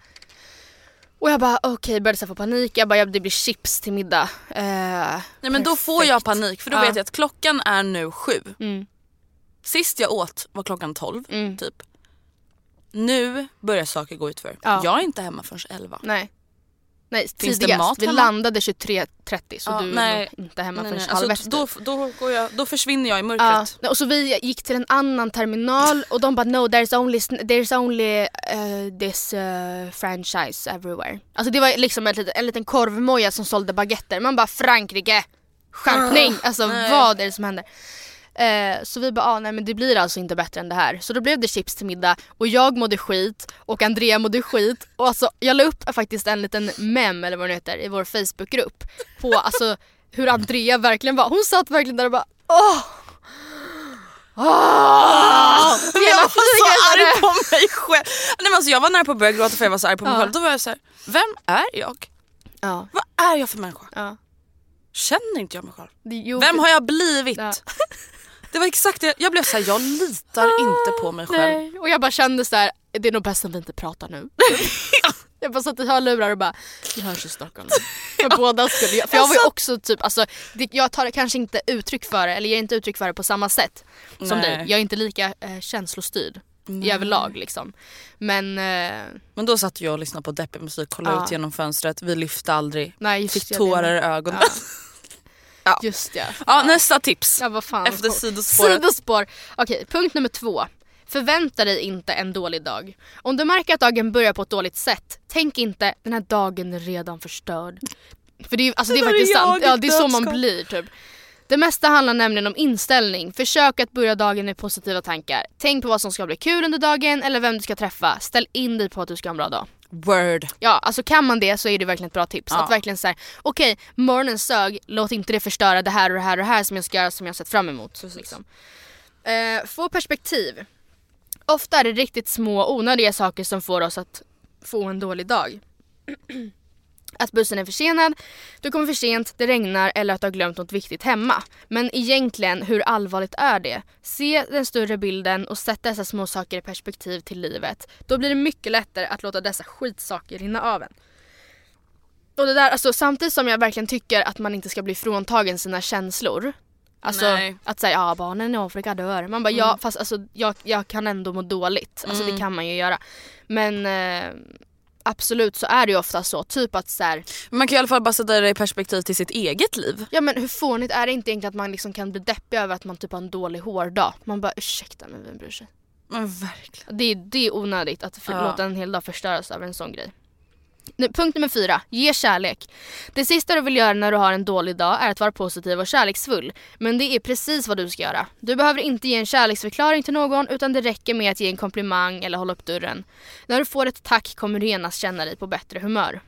Och jag bara okej, började så här få panik. Jag bara det blir chips till middag. Eh, Nej men då får jag panik för då Ja. vet jag att klockan är nu sju. Mm. Sist jag åt var klockan 12 Mm. typ. Nu börjar saker gå utför. Ja. Jag är inte hemma förrän 11. Nej. Nej, det tidigast. mat vi hemma? landade 23.30 så Ja, du är nej. inte hemma Nej, förrän nej. halv Alltså, då, då, går jag, då försvinner jag i Ja, mörkret. och så vi gick till en annan terminal och de bara no there's only, there's only uh, this uh, franchise everywhere. Alltså det var liksom en liten, en liten korvmoja som sålde baguetter. Man bara Frankrike, skärpning! Alltså nej. vad är det som händer? Eh, så vi bara, ah, nej men det blir alltså inte bättre än det här. Så då blev det chips till middag och jag mådde skit och Andrea mådde skit. Och alltså jag la upp faktiskt en liten mem eller vad det heter i vår Facebookgrupp på alltså hur Andrea verkligen var. Hon satt verkligen där och bara åh! Men jag var så arg på mig själv. Nej, men alltså, jag var nära på att börja gråta för jag var så arg på mig Ja. själv. Då var jag så här, vem är jag? Ja, Vad är jag för människa? ja. Känner inte jag mig själv? Jo, Vem har jag blivit? Ja. Det var exakt det. Jag blev så här, jag litar inte på mig själv. Nej. Och jag bara kände så här, det är nog bäst att vi inte pratar nu. jag bara satt i hörlurar och bara, vi hörs i Stockholm. För båda skulle, för jag var ju också typ, alltså, jag tar kanske inte uttryck för det, eller ger inte uttryck för det på samma sätt som Nej. dig. Jag är inte lika eh, känslostyrd i Nej. överlag liksom. Men eh, Men då satt jag och lyssnade på deppig musik, kollade Ja. ut genom fönstret, vi lyfte aldrig. nej Fick tårar i ögonen. Ja. Ja. Just ja. Ja, nästa tips. Ja vad fan. Efter sidospåret. Sidospår. Okej, punkt nummer två. Förvänta dig inte en dålig dag. Om du märker att dagen börjar på ett dåligt sätt, tänk inte den här dagen är redan förstörd. För det är, alltså, det är faktiskt sant. Ja, det är så man blir typ. Det mesta handlar nämligen om inställning. Försök att börja dagen med positiva tankar. Tänk på vad som ska bli kul under dagen eller vem du ska träffa. Ställ in dig på att du ska ha en bra dag. Word. Ja, alltså kan man det så är det verkligen ett bra tips. Ja. Att verkligen säga, okej, morgonen sög, låt inte det förstöra det här och det här och det här som jag ska göra som jag sett fram emot. Liksom. Eh, få perspektiv. Ofta är det riktigt små onödiga saker som får oss att få en dålig dag. Att bussen är försenad, du kommer för sent, det regnar eller att du har glömt något viktigt hemma. Men egentligen, hur allvarligt är det? Se den större bilden och sätt dessa små saker i perspektiv till livet. Då blir det mycket lättare att låta dessa skitsaker rinna av en. Och det där, alltså, samtidigt som jag verkligen tycker att man inte ska bli fråntagen sina känslor. Alltså Nej. att säga ja barnen i Afrika dör. Man bara ja fast alltså, jag, jag kan ändå må dåligt. Alltså det kan man ju göra. Men eh, absolut så är det ju ofta så. Typ att så här, Man kan i alla fall bara sätta det i perspektiv till sitt eget liv. ja men hur fånigt är det inte egentligen att man liksom kan bli deppig över att man typ har en dålig hårdag? Man bara ursäkta men vem bryr sig? Men verkligen. Det är, det är onödigt att för, Ja. låta en hel dag förstöras över en sån grej. Nu, punkt nummer fyra. Ge kärlek. Det sista du vill göra när du har en dålig dag är att vara positiv och kärleksfull. Men det är precis vad du ska göra. Du behöver inte ge en kärleksförklaring till någon utan det räcker med att ge en komplimang eller hålla upp dörren. När du får ett tack kommer du genast känna dig på bättre humör.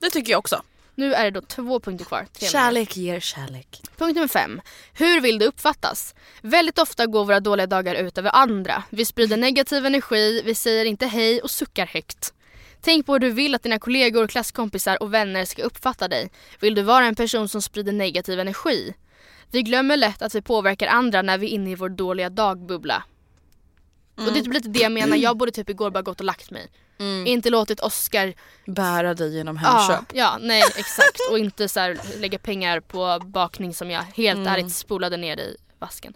Det tycker jag också. Nu är det då två punkter kvar. Kärlek ger kärlek. Punkt nummer fem. Hur vill du uppfattas? Väldigt ofta går våra dåliga dagar ut över andra. Vi sprider negativ energi, vi säger inte hej och suckar högt. Tänk på hur du vill att dina kollegor, klasskompisar och vänner ska uppfatta dig. Vill du vara en person som sprider negativ energi? Vi glömmer lätt att vi påverkar andra när vi är inne i vår dåliga dagbubbla. Och det är typ lite det jag menar, jag borde typ igår bara gått och lagt mig. Inte låtit Oscar Bära dig genom Hemköp. Ja, ja, nej exakt. Och inte så här, lägga pengar på bakning som jag helt ärligt spolade ner i vasken.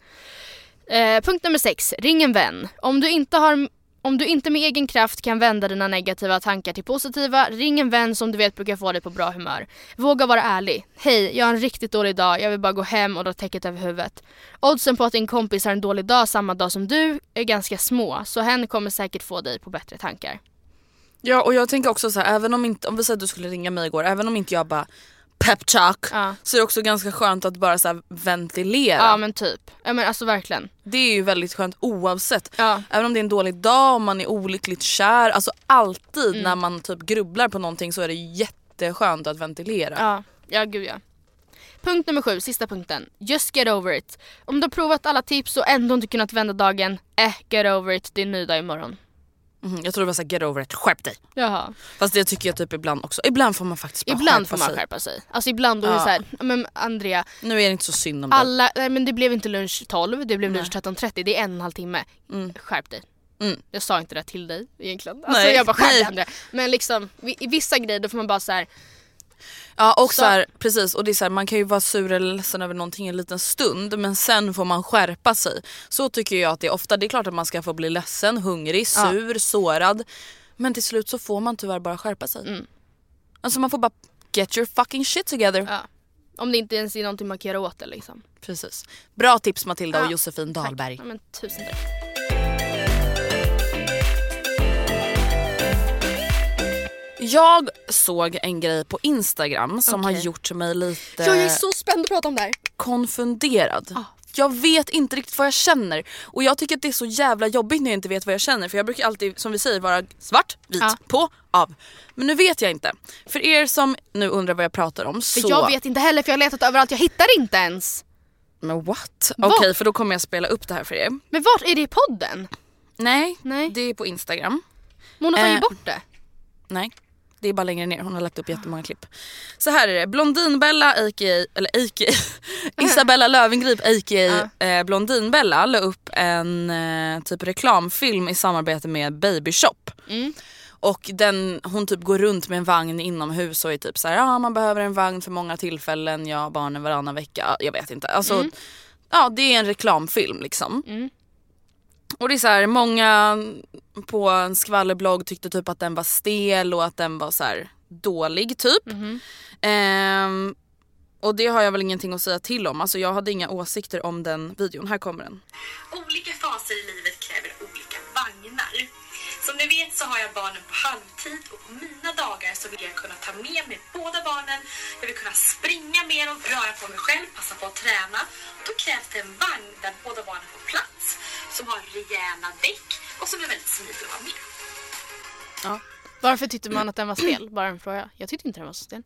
Eh, punkt nummer sex. Ring en vän. Om du, inte har, om du inte med egen kraft kan vända dina negativa tankar till positiva, ring en vän som du vet brukar få dig på bra humör. Våga vara ärlig. Hej, jag har en riktigt dålig dag. Jag vill bara gå hem och dra täcket över huvudet. Oddsen på att din kompis har en dålig dag samma dag som du är ganska små, så hen kommer säkert få dig på bättre tankar. Ja och jag tänker också så här, även om inte, om vi säger att du skulle ringa mig igår, även om inte jag bara peptalk Ja. så är det också ganska skönt att bara så ventilera. Ja men typ. Ja men alltså verkligen. Det är ju väldigt skönt oavsett. Ja. Även om det är en dålig dag, om man är olyckligt kär. Alltså alltid Mm. när man typ grubblar på någonting så är det jätteskönt att ventilera. Ja, ja gud ja. Punkt nummer sju, sista punkten. Just get over it. Om du har provat alla tips och ändå inte kunnat vända dagen, eh, get over it, det är en ny dag imorgon. Mhm, jag tror det var såhär get over it, skärp dig. Jaha. Fast det tycker jag typ ibland också. Ibland får man faktiskt bara Ibland skärpa får man sig. skärpa sig. Alltså ibland då är det Ja. såhär, "Ja, men Andrea, Nu är det inte så synd om dig. alla, nej men det blev inte lunch 12, det blev lunch 13.30, det är en och en halv timme. Skärp dig. Mm. Jag sa inte det till dig egentligen. Alltså Nej, jag bara skärp dig nej. Andrea. Men liksom i vissa grejer då får man bara så här. Ja och Så- så här, precis och det är så här, man kan ju vara sur eller ledsen över någonting en liten stund men sen får man skärpa sig. Så tycker jag att det är ofta. Det är klart att man ska få bli ledsen, hungrig, Ja. sur, sårad. Men till slut så får man tyvärr bara skärpa sig. Mm. Alltså man får bara get your fucking shit together. Ja. Om det inte ens är någonting man kan göra åt det liksom. Precis. Bra tips Matilda Ja. och Josefin Dahlberg. Ja, men tusen tack. Jag såg en grej på Instagram som Okej. har gjort mig lite Ja, jag är så spänd att prata om det här. konfunderad. Ah. Jag vet inte riktigt vad jag känner och jag tycker att det är så jävla jobbigt när jag inte vet vad jag känner för jag brukar alltid som vi säger vara svart, vit, Ja. på, av. Men nu vet jag inte. För er som nu undrar vad jag pratar om så... För jag vet inte heller för jag har letat överallt, jag hittar inte ens. Men what? Okej för då kommer jag spela upp det här för er. Men vart är det i podden? Nej, Nej. det är på Instagram. Mona tar ju Eh. bort det. Nej, det är bara längre ner. Hon har lagt upp jättemånga klipp. Så här är det. Blondinbella, a.k.a. eller a.k.a. Isabella Löwengrip, a.k.a. eh, Blondinbella, la upp en eh, typ reklamfilm i samarbete med Baby Shop. Och den, hon typ går runt med en vagn inomhus och är typ så här, ja man behöver en vagn för många tillfällen, jag har barnen varannan vecka. Jag vet inte. Alltså, ja det är en reklamfilm liksom. Och det är så här, många på en skvallerblogg tyckte typ att den var stel och att den var så här dålig typ. Ehm, och det har jag väl ingenting att säga till om. Alltså jag hade inga åsikter om den videon. Här kommer den. Olika faser i livet. Som ni vet så har jag barnen på halvtid och på mina dagar så vill jag kunna ta med mig båda barnen. Jag vill kunna springa med dem, röra på mig själv, passa på att träna. Då krävs det en vagn där båda barnen får plats, som har rejäla däck och som är väldigt smidig att ha med. Varför tyckte man att den var stel? Bara en fråga. Jag tyckte inte den var så stel.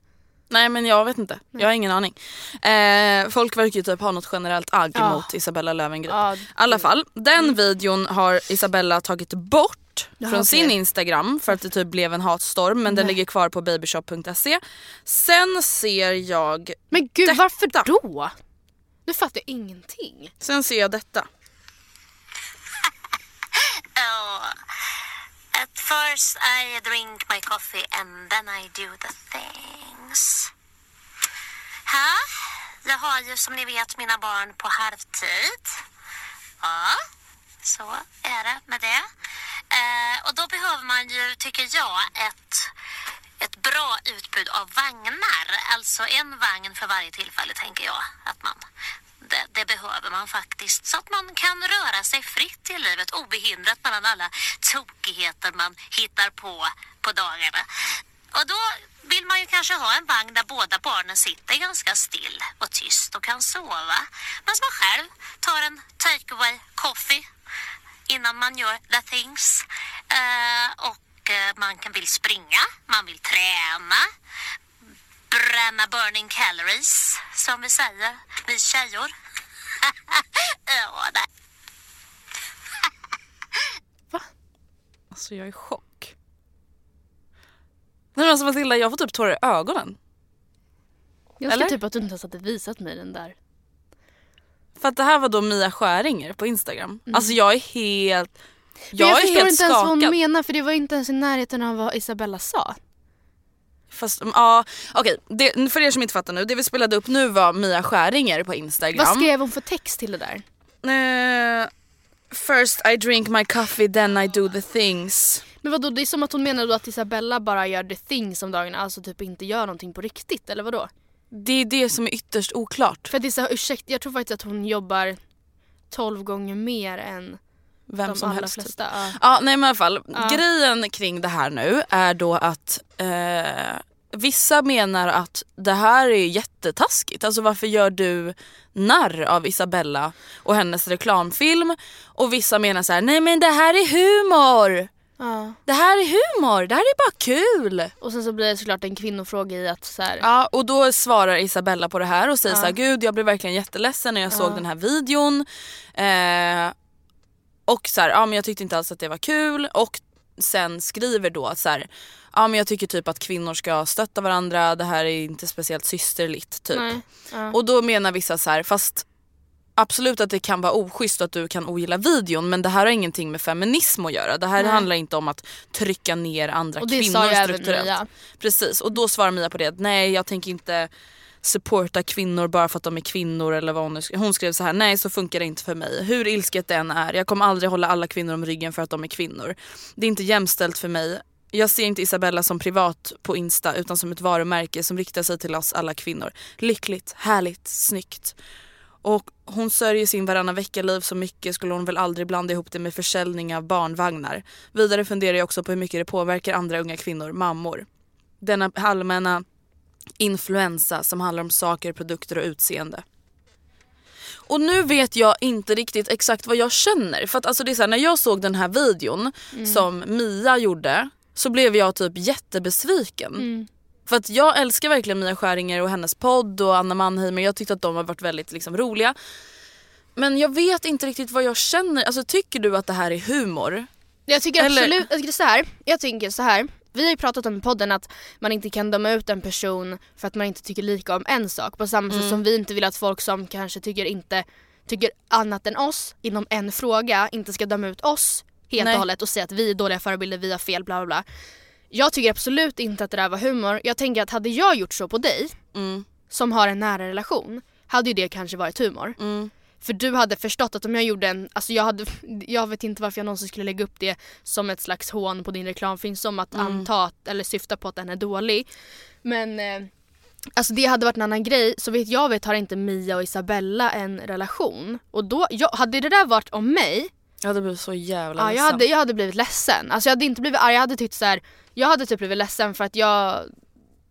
Nej men jag vet inte. Jag har ingen aning. Eh, folk verkar ju typ ha något generellt agg Ja. mot Isabella Löwengrip. Ja, I alla fall, den videon har Isabella tagit bort Jaha, från sin Instagram för att det typ blev en hatstorm men den Nej. ligger kvar på babyshop.se. Sen ser jag Men gud Detta. varför då? Nu fattar jag ingenting. Sen ser jag detta. Oh, at first I drink my coffee and then I do the things. Här, jag har ju som ni vet mina barn på halvtid. Ja, så är det med det. Eh, och då behöver man ju, tycker jag, ett, ett bra utbud av vagnar. Alltså en vagn för varje tillfälle tänker jag att man det, det behöver man faktiskt så att man kan röra sig fritt i livet obehindrat mellan alla tokigheter man hittar på på dagarna. Och då vill man ju kanske ha en vagn där båda barnen sitter ganska still och tyst och kan sova. Medan man själv tar en takeaway coffee innan man gör the things. Uh, och eh, man kan vill springa, man vill träna, bränna burning calories som vi säger, vi tjejor. ja, det. Alltså jag är i chock. Nej men alltså Matilda jag får typ tårar i ögonen. Jag ska Eller? typ att du inte ens hade visat mig den där. För att det här var då Mia Skäringer på Instagram. Alltså jag är helt... Mm. Men Jag, jag är förstår helt inte ens vad hon skakad. menar för det var inte ens i närheten av vad Isabella sa. Fast mm, ja, okej. det- För er som inte fattar nu, det vi spelade upp nu var Mia Skäringer på Instagram. Vad skrev hon för text till det där? Eh, first I drink my coffee then I do the things. Men vadå, det är som att hon menar då att Isabella bara gör the things om dagarna, alltså typ inte gör någonting på riktigt eller vadå? Det är det som är ytterst oklart. För att det är så, ursäkta, jag tror faktiskt att hon jobbar 12 gånger mer än Vem de som helst. typ. flesta. Ja. Ja nej men i alla fall. Ja. Grejen kring det här nu är då att eh, vissa menar att det här är jättetaskigt. Alltså varför gör du narr av Isabella och hennes reklamfilm? Och vissa menar så här: nej men det här är humor. Ja. Det här är humor, det här är bara kul. Och sen så blir det såklart en kvinnofråga i att så här, Ja och då svarar Isabella på det här och säger Ja. så här: gud jag blev verkligen jätteledsen när jag såg den här videon. Eh, och så här, ja men jag tyckte inte alls att det var kul och sen skriver då att så här, ja men jag tycker typ att kvinnor ska stötta varandra, det här är inte speciellt systerligt typ. nej. Ja. Och då menar vissa så här, fast absolut att det kan vara oschysst att du kan ogilla videon men det här har ingenting med feminism att göra. Det här Nej. handlar inte om att trycka ner andra Och det kvinnor sa även strukturellt. Mia. Precis och då svarar Mia på det nej jag tänker inte supporta kvinnor bara för att de är kvinnor eller vad hon nu skrev. Hon skrev så här: nej så funkar det inte för mig. Hur ilsket det än är, jag kommer aldrig hålla alla kvinnor om ryggen för att de är kvinnor. Det är inte jämställt för mig. Jag ser inte Isabella som privat på Insta utan som ett varumärke som riktar sig till oss alla kvinnor. Lyckligt, härligt, snyggt. Och hon sörjer sin varannan vecka-liv så mycket skulle hon väl aldrig blanda ihop det med försäljning av barnvagnar. Vidare funderar jag också på hur mycket det påverkar andra unga kvinnor, mammor. Denna allmänna influensa som handlar om saker, produkter och utseende. Och nu vet jag inte riktigt exakt vad jag känner. För att alltså det är så här, när jag såg den här videon som Mia gjorde så blev jag typ jättebesviken. För att jag älskar verkligen Mia Skäringer och hennes podd och Anna Mannheimer. Jag tyckte att de har varit väldigt liksom, roliga. Men jag vet inte riktigt vad jag känner. Alltså tycker du att det här är humor? Jag tycker Eller- absolut, jag tycker så här, jag tänker så här. Vi har ju pratat om i podden att man inte kan döma ut en person för att man inte tycker lika om en sak. På samma Mm. sätt som vi inte vill att folk som kanske tycker inte tycker annat än oss inom en fråga inte ska döma ut oss helt Nej. och hållet och säga att vi är dåliga förebilder, vi har fel, bla bla bla. Jag tycker absolut inte att det där var humor. Jag tänker att hade jag gjort så på dig, Mm. som har en nära relation, hade ju det kanske varit humor. Mm. För du hade förstått att om jag gjorde en, alltså jag hade, jag vet inte varför jag någonsin skulle lägga upp det som ett slags hån på din reklamfilm som att Mm. anta eller syfta på att den är dålig. Men eh, alltså det hade varit en annan grej. Så vet jag vet har inte Mia och Isabella en relation. Och då, jag, hade det där varit om mig, Jag hade blivit så jävla ja, jag, ledsen. hade, jag hade blivit ledsen. Alltså jag hade inte blivit arg, jag hade tyckt så här, jag hade typ blivit ledsen för att jag,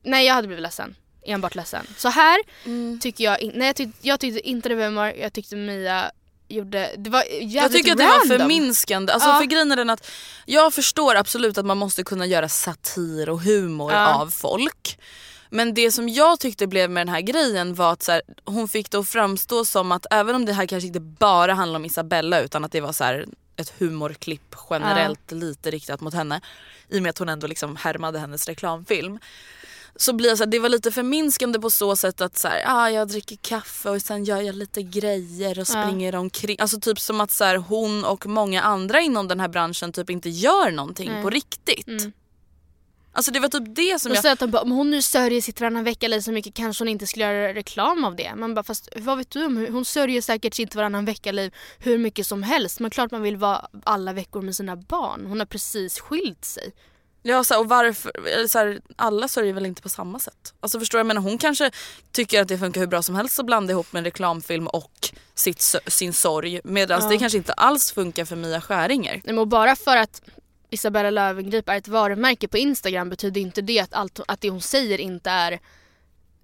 nej jag hade blivit ledsen. Enbart ledsen. Så här Mm. tycker jag, nej jag tyckte, jag tyckte inte det var humor, jag tyckte Mia gjorde, det var jävligt Jag tycker att det var förminskande. Alltså Ja. för grejen är den att jag förstår absolut att man måste kunna göra satir och humor Ja. av folk. Men det som jag tyckte blev med den här grejen var att så här, hon fick det att framstå som att även om det här kanske inte bara handlar om Isabella utan att det var så här ett humorklipp generellt lite riktat mot henne i och med att hon ändå liksom härmade hennes reklamfilm. Så blir jag så här, det var lite förminskande på så sätt att så här, ah, jag dricker kaffe och sen gör jag lite grejer och springer omkring. Alltså typ som att så här, hon och många andra inom den här branschen typ inte gör någonting Nej. på riktigt. Mm. Alltså det var typ det som Och jag... att de bara, om hon nu sörjer sitt varannan vecka liv så mycket kanske hon inte skulle göra reklam av det. Man bara, fast vad vet du om hur, hon sörjer säkert sitt varannan vecka liv hur mycket som helst. Men klart man vill vara alla veckor med sina barn. Hon har precis skilt sig. Ja, så här, och varför, så här, alla sörjer väl inte på samma sätt. Alltså förstår jag menar hon kanske tycker att det funkar hur bra som helst att blanda ihop med en reklamfilm och sitt, sin sorg. Medan Ja. det kanske inte alls funkar för Mia Skäringer. Nej, men bara för att Isabella Löwengrip är ett varumärke på Instagram betyder inte det att, allt, att det hon säger inte är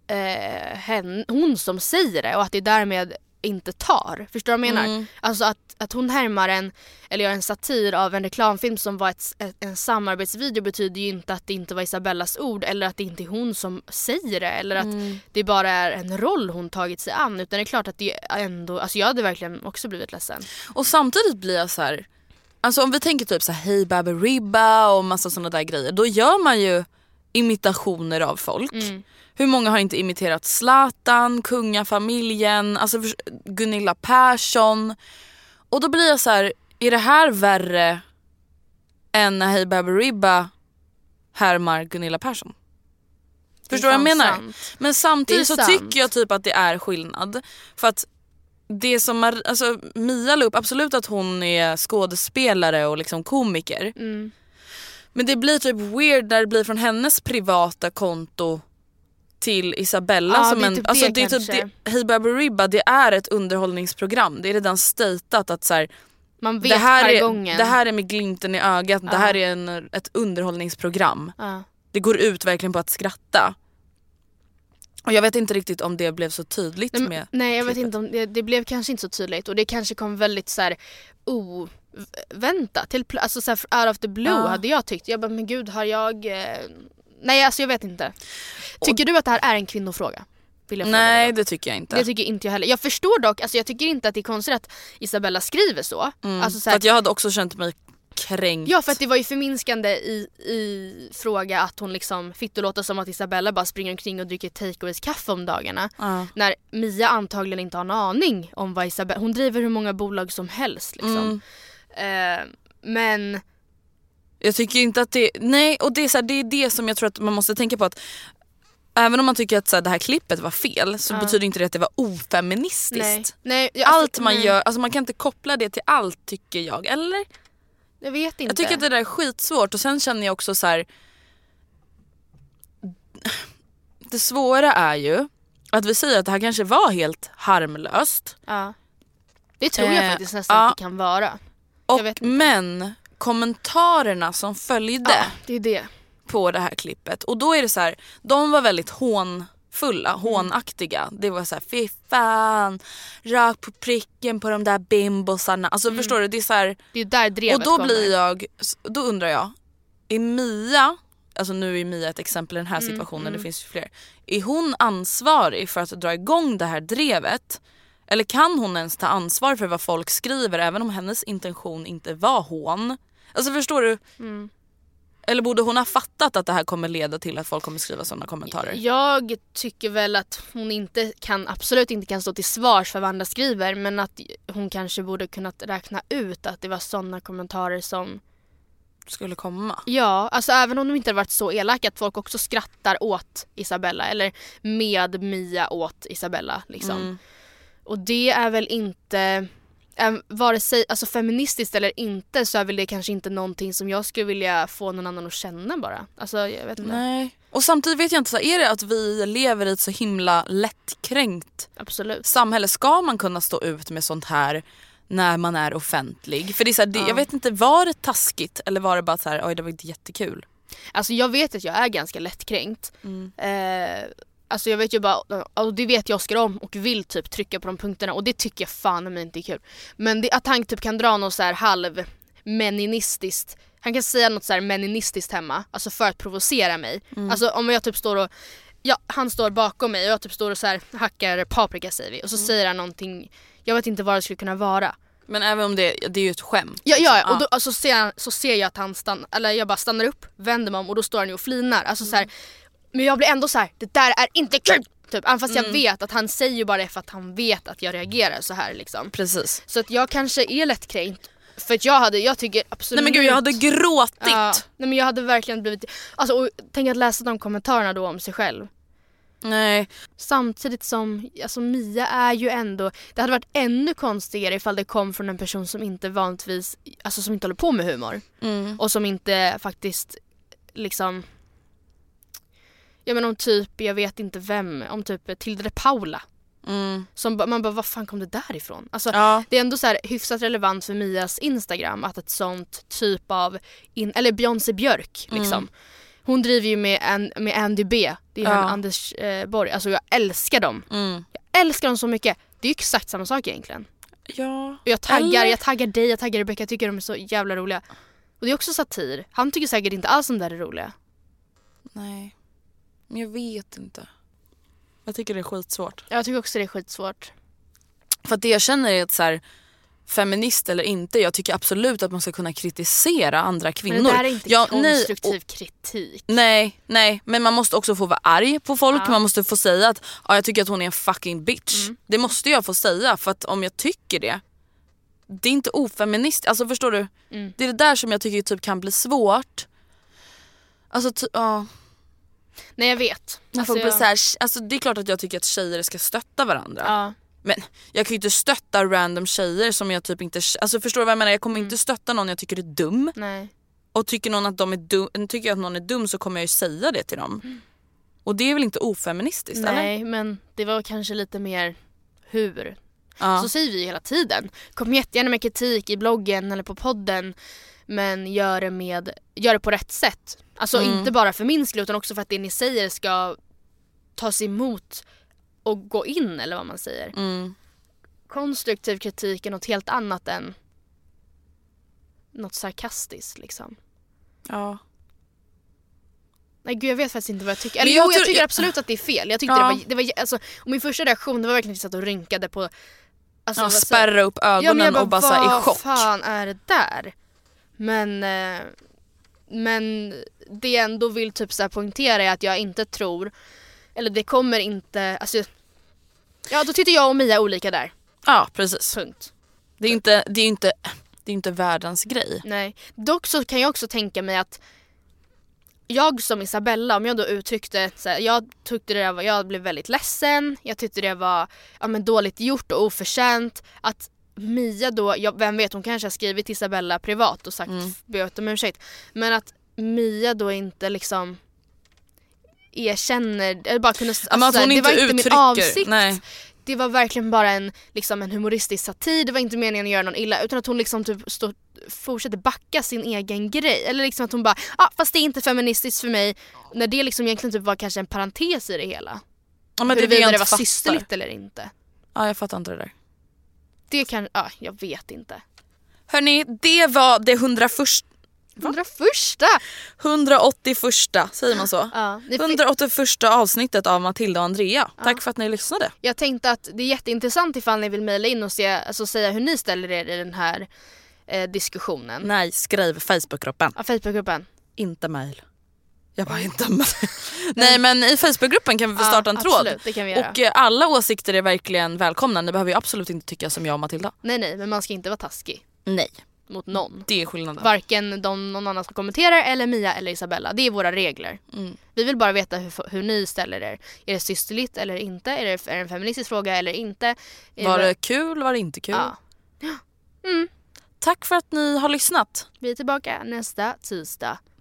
eh, hen, hon som säger det och att det därmed inte tar. Förstår du vad jag menar? Mm. Alltså att, att hon härmar en, eller gör en satir av en reklamfilm som var ett, ett, en samarbetsvideo betyder ju inte att det inte var Isabellas ord eller att det inte är hon som säger det eller att Mm. det bara är en roll hon tagit sig an. Utan det är klart att det ändå, alltså jag hade verkligen också blivit ledsen. Och samtidigt blir jag så här. Alltså om vi tänker typ så här Hey Baberiba och massa såna där grejer. Då gör man ju imitationer av folk. Mm. Hur många har inte imiterat Zlatan, kungafamiljen, alltså Gunilla Persson. Och då blir jag så här, är det här värre än när Hey Baberiba härmar Gunilla Persson? Är Förstår vad jag menar? sant. Men är samtidigt så sant. tycker jag typ att det är skillnad. För att det som Mar- alltså, Mia la upp, absolut att hon är skådespelare och liksom komiker. Mm. Men det blir typ weird när det blir från hennes privata konto till Isabella. Ja, som det är en, typ alltså, det det är typ det, Hey Baberiba det är ett underhållningsprogram. Det är redan statat att så här, Man vet det, här är, det här är med glimten i ögat, det Ja. här är en, ett underhållningsprogram. Ja. Det går ut verkligen på att skratta. Och jag vet inte riktigt om det blev så tydligt Nej, men, med nej jag vet klippet. inte om det, det blev kanske inte så tydligt och det kanske kom väldigt så här oväntat. Till, alltså så här, out of the blue Ja. hade jag tyckt. Jag bara men gud har jag... Eh... Nej alltså jag vet inte. Tycker du att det här är en kvinnofråga? Nej det tycker jag inte. Det tycker inte jag heller. Jag förstår dock, alltså jag tycker inte att det är konstigt att Isabella skriver så. mm. Alltså så för här, att jag hade också känt mig kränkt. Ja för att det var ju förminskande i, i fråga att hon liksom fick det låta som att Isabella bara springer omkring och dricker takeaways kaffe om dagarna. Ja. När Mia antagligen inte har en aning om vad Isabella, hon driver hur många bolag som helst liksom. Mm. Eh, men Jag tycker inte att det, nej och det är, så här, det är det som jag tror att man måste tänka på att Även om man tycker att så här, det här klippet var fel så Ja. betyder inte det att det var ofeministiskt. nej. nej jag- alltså, Allt man nej, gör, alltså man kan inte koppla det till allt tycker jag. Eller? Jag vet inte. Jag tycker att det där är skitsvårt och sen känner jag också så här. Det svåra är ju att vi säger att det här kanske var helt harmlöst. ja. det tror jag Eh, faktiskt nästan ja. att det kan vara. Och, men kommentarerna som följde Ja, det är det. på det här klippet och då är det så här, de var väldigt hånfulla, Mm. hånaktiga. Det var så här, fy fan, rakt på pricken på de där bimbosarna. Alltså förstår du? Det är så här, Det är där drevet och då kommer. blir jag, då undrar jag, är Mia, alltså nu är Mia ett exempel i den här Mm, situationen, det finns ju fler. Är hon ansvarig för att dra igång det här drevet? Eller kan hon ens ta ansvar för vad folk skriver även om hennes intention inte var hån? Alltså förstår du? Mm. Eller borde hon ha fattat att det här kommer leda till att folk kommer skriva sådana kommentarer? Jag tycker väl att hon inte kan, absolut inte kan stå till svars för vad andra skriver men att hon kanske borde kunnat räkna ut att det var sådana kommentarer som Skulle komma. Ja, alltså även om de inte har varit så elaka att folk också skrattar åt Isabella eller med Mia åt Isabella liksom. Mm. Och det är väl inte, vare sig alltså feministiskt eller inte så är väl det kanske inte någonting som jag skulle vilja få någon annan att känna bara. Alltså jag vet inte. Nej. Och samtidigt vet jag inte, så är det att vi lever i ett så himla lättkränkt Absolut. samhälle? Ska man kunna stå ut med sånt här när man är offentlig? För det är så här, det, Ja. jag vet inte, var det taskigt eller var det bara så här, oj det var inte jättekul? Alltså jag vet att jag är ganska lättkränkt. Mm. Eh, alltså jag vet ju bara, och det vet jag Oskar om och vill typ trycka på de punkterna och det tycker jag fan men inte är kul. Men det, att han typ kan dra något så här halv meninistiskt han kan säga något så här meninistiskt hemma, alltså för att provocera mig. Alltså om jag typ står och Ja, han står bakom mig och jag typ står och så här hackar paprika säger vi och så säger han någonting Jag vet inte vad det skulle kunna vara. Men även om det, det är ju ett skämt. Ja, ja liksom. och då, alltså, ser, jag- så ser jag att han stannar, eller jag bara stannar upp, vänder mig om och då står han ju och flinar. Alltså, så här, men jag blir ändå så här: det där är inte kul! Typ, även fast jag vet att han säger ju bara det för att han vet att jag reagerar så här liksom. Precis. Så att jag kanske är lättkränkt. För att jag hade, jag tycker absolut... Nej men gud jag hade gråtit. Ja, nej men jag hade verkligen blivit, alltså och tänk att läsa de kommentarerna då om sig själv. Nej. Samtidigt som, alltså Mia är ju ändå, det hade varit ännu konstigare ifall det kom från en person som inte vanligtvis, alltså som inte håller på med humor. Mm. Och som inte faktiskt liksom Ja men om typ, jag vet inte vem, om typ Tilde de Paula. Mm. Som man bara, vad fan kom det där ifrån? Alltså Ja. det är ändå så här hyfsat relevant för Mias Instagram att ett sånt typ av, in, eller Beyoncé Björk liksom. Mm. Hon driver ju med, en, med Andy B, det är Ja. Anders eh, Borg, alltså jag älskar dem. Mm. Jag älskar dem så mycket. Det är ju exakt samma sak egentligen. Ja. Och jag taggar, Eller? jag taggar dig, jag taggar Rebecca, jag tycker de är så jävla roliga. Och det är också satir. Han tycker säkert inte alls de där är roliga. Nej. Men jag vet inte. Jag tycker det är skitsvårt. Jag tycker också det är skitsvårt. För att det jag känner är att så här, feminist eller inte. Jag tycker absolut att man ska kunna kritisera andra kvinnor. Men det där är inte nej, konstruktiv och- kritik. Nej, nej, men man måste också få vara arg på folk. Ja. Man måste få säga att ja, jag tycker att hon är en fucking bitch. Mm. Det måste jag få säga för att om jag tycker det, det är inte ofeministiskt. Alltså förstår du? Mm. Det är det där som jag tycker typ kan bli svårt. Alltså ty- ja. Nej jag vet. Alltså, folk blir jag- så här, alltså det är klart att jag tycker att tjejer ska stötta varandra. Ja. Men jag kan ju inte stötta random tjejer som jag typ inte... Alltså förstår du vad jag menar? Jag kommer Mm. inte stötta någon jag tycker är dum. Nej. Och tycker någon att, de är dum, tycker jag att någon är dum så kommer jag ju säga det till dem. Och det är väl inte ofeministiskt eller? Nej men det var kanske lite mer hur. Ja. Så säger vi hela tiden. Kom jättegärna med kritik i bloggen eller på podden. Men gör det, med, gör det på rätt sätt. Alltså Mm. inte bara för min skull utan också för att det ni säger ska tas emot och gå in eller vad man säger. Mm. Konstruktiv kritik är något helt annat än något sarkastiskt liksom. Ja. Nej gud jag vet faktiskt inte vad jag tycker. Eller Men jag jo jag tycker absolut att det är fel. Jag tyckte Ja. det var, det var alltså, och min första reaktion det var verkligen att jag satt och rynkade på Alltså, ja, vad spärra upp ögonen ja, men bara, och bara så här, i vad chock. fan är det där? Men, eh, men det jag ändå vill typ så poängtera är att jag inte tror, eller det kommer inte, alltså Ja då tyckte jag och Mia olika där. Ja precis. Punkt. Det är inte, det är inte, det är inte världens grej. Nej. Dock så kan jag också tänka mig att jag som Isabella, om jag då uttryckte så här, jag tyckte det var, jag blev väldigt ledsen, jag tyckte det var ja, men dåligt gjort och oförtjänt. Att Mia då, jag, vem vet hon kanske har skrivit till Isabella privat och sagt Mm. bett om ursäkt. Men att Mia då inte liksom erkänner, eller bara kunde, alltså, Ja, hon det inte var inte min uttrycker, avsikt. nej. Det var verkligen bara en, liksom en humoristisk satir, det var inte meningen att göra någon illa utan att hon liksom typ stå, fortsätter backa sin egen grej. Eller liksom att hon bara, ah, fast det är inte feministiskt för mig. När det liksom egentligen typ var kanske en parentes i det hela. Ja, men det det Huruvida det inte var fattar. systerligt eller inte. Ja jag fattar inte det där. Det kan, ja ah, jag vet inte. Hörni, det var det 101, 101 181 säger man så? Ja, ni fick- 181 avsnittet av Matilda och Andrea. Tack för att ni lyssnade. Jag tänkte att det är jätteintressant ifall ni vill mejla in och se, alltså säga hur ni ställer er i den här eh, diskussionen. Nej, skriv Facebookgruppen. Ja, Facebookgruppen. Inte mail. Jag bara inte. Nej men i Facebookgruppen kan vi starta en tråd. absolut, kan vi göra. Och eh, alla åsikter är verkligen välkomna. Ni behöver ju absolut inte tycka som jag och Matilda. Nej nej, men man ska inte vara taskig Nej. mot någon. Det är skillnaden. Varken de, någon annan som kommenterar eller Mia eller Isabella. Det är våra regler. Mm. Vi vill bara veta hur, hur ni ställer er. Är det systerligt eller inte? Är det, är det en feministisk fråga eller inte? Är Var det kul, var det inte kul? Ja. Tack för att ni har lyssnat. Vi är tillbaka nästa tisdag.